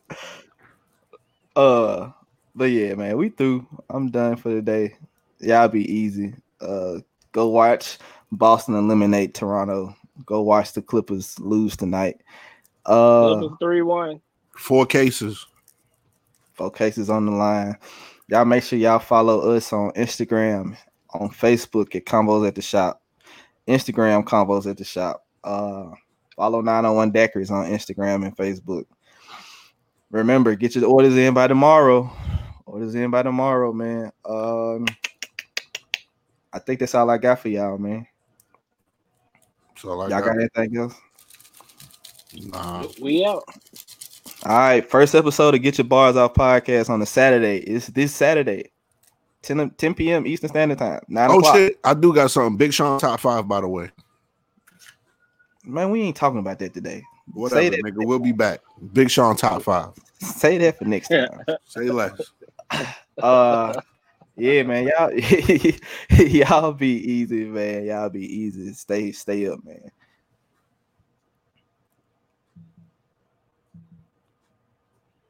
Uh, but yeah, man, we through. I'm done for the day. Y'all be easy. Uh, go watch Boston eliminate Toronto. Go watch the Clippers lose tonight. Uh,
Clippers 3 1.
Four cases.
four cases on the line. Y'all make sure y'all follow us on Instagram, on Facebook at Convos at the Shop, Instagram Convos at the Shop. Uh, follow 901 Deckers on Instagram and Facebook. Remember, get your orders in by tomorrow. Orders in by tomorrow, man. Um, I think that's all I got for y'all, man.
So like,
Y'all got anything else?
nah.
We out.
All right, first episode of Get Your Bars Off podcast on a Saturday. It's this Saturday, 10, o- 10 p.m. Eastern Standard Time. 9
Oh
o'clock.
shit! I do got something. Big Sean top five, by the way.
Man, we ain't talking about that today.
Whatever,
that.
nigga. We'll be back. Big Sean top five.
Say that for next time.
Say less.
uh yeah, man. Y'all y'all be easy, man. Y'all be easy. Stay stay up, man.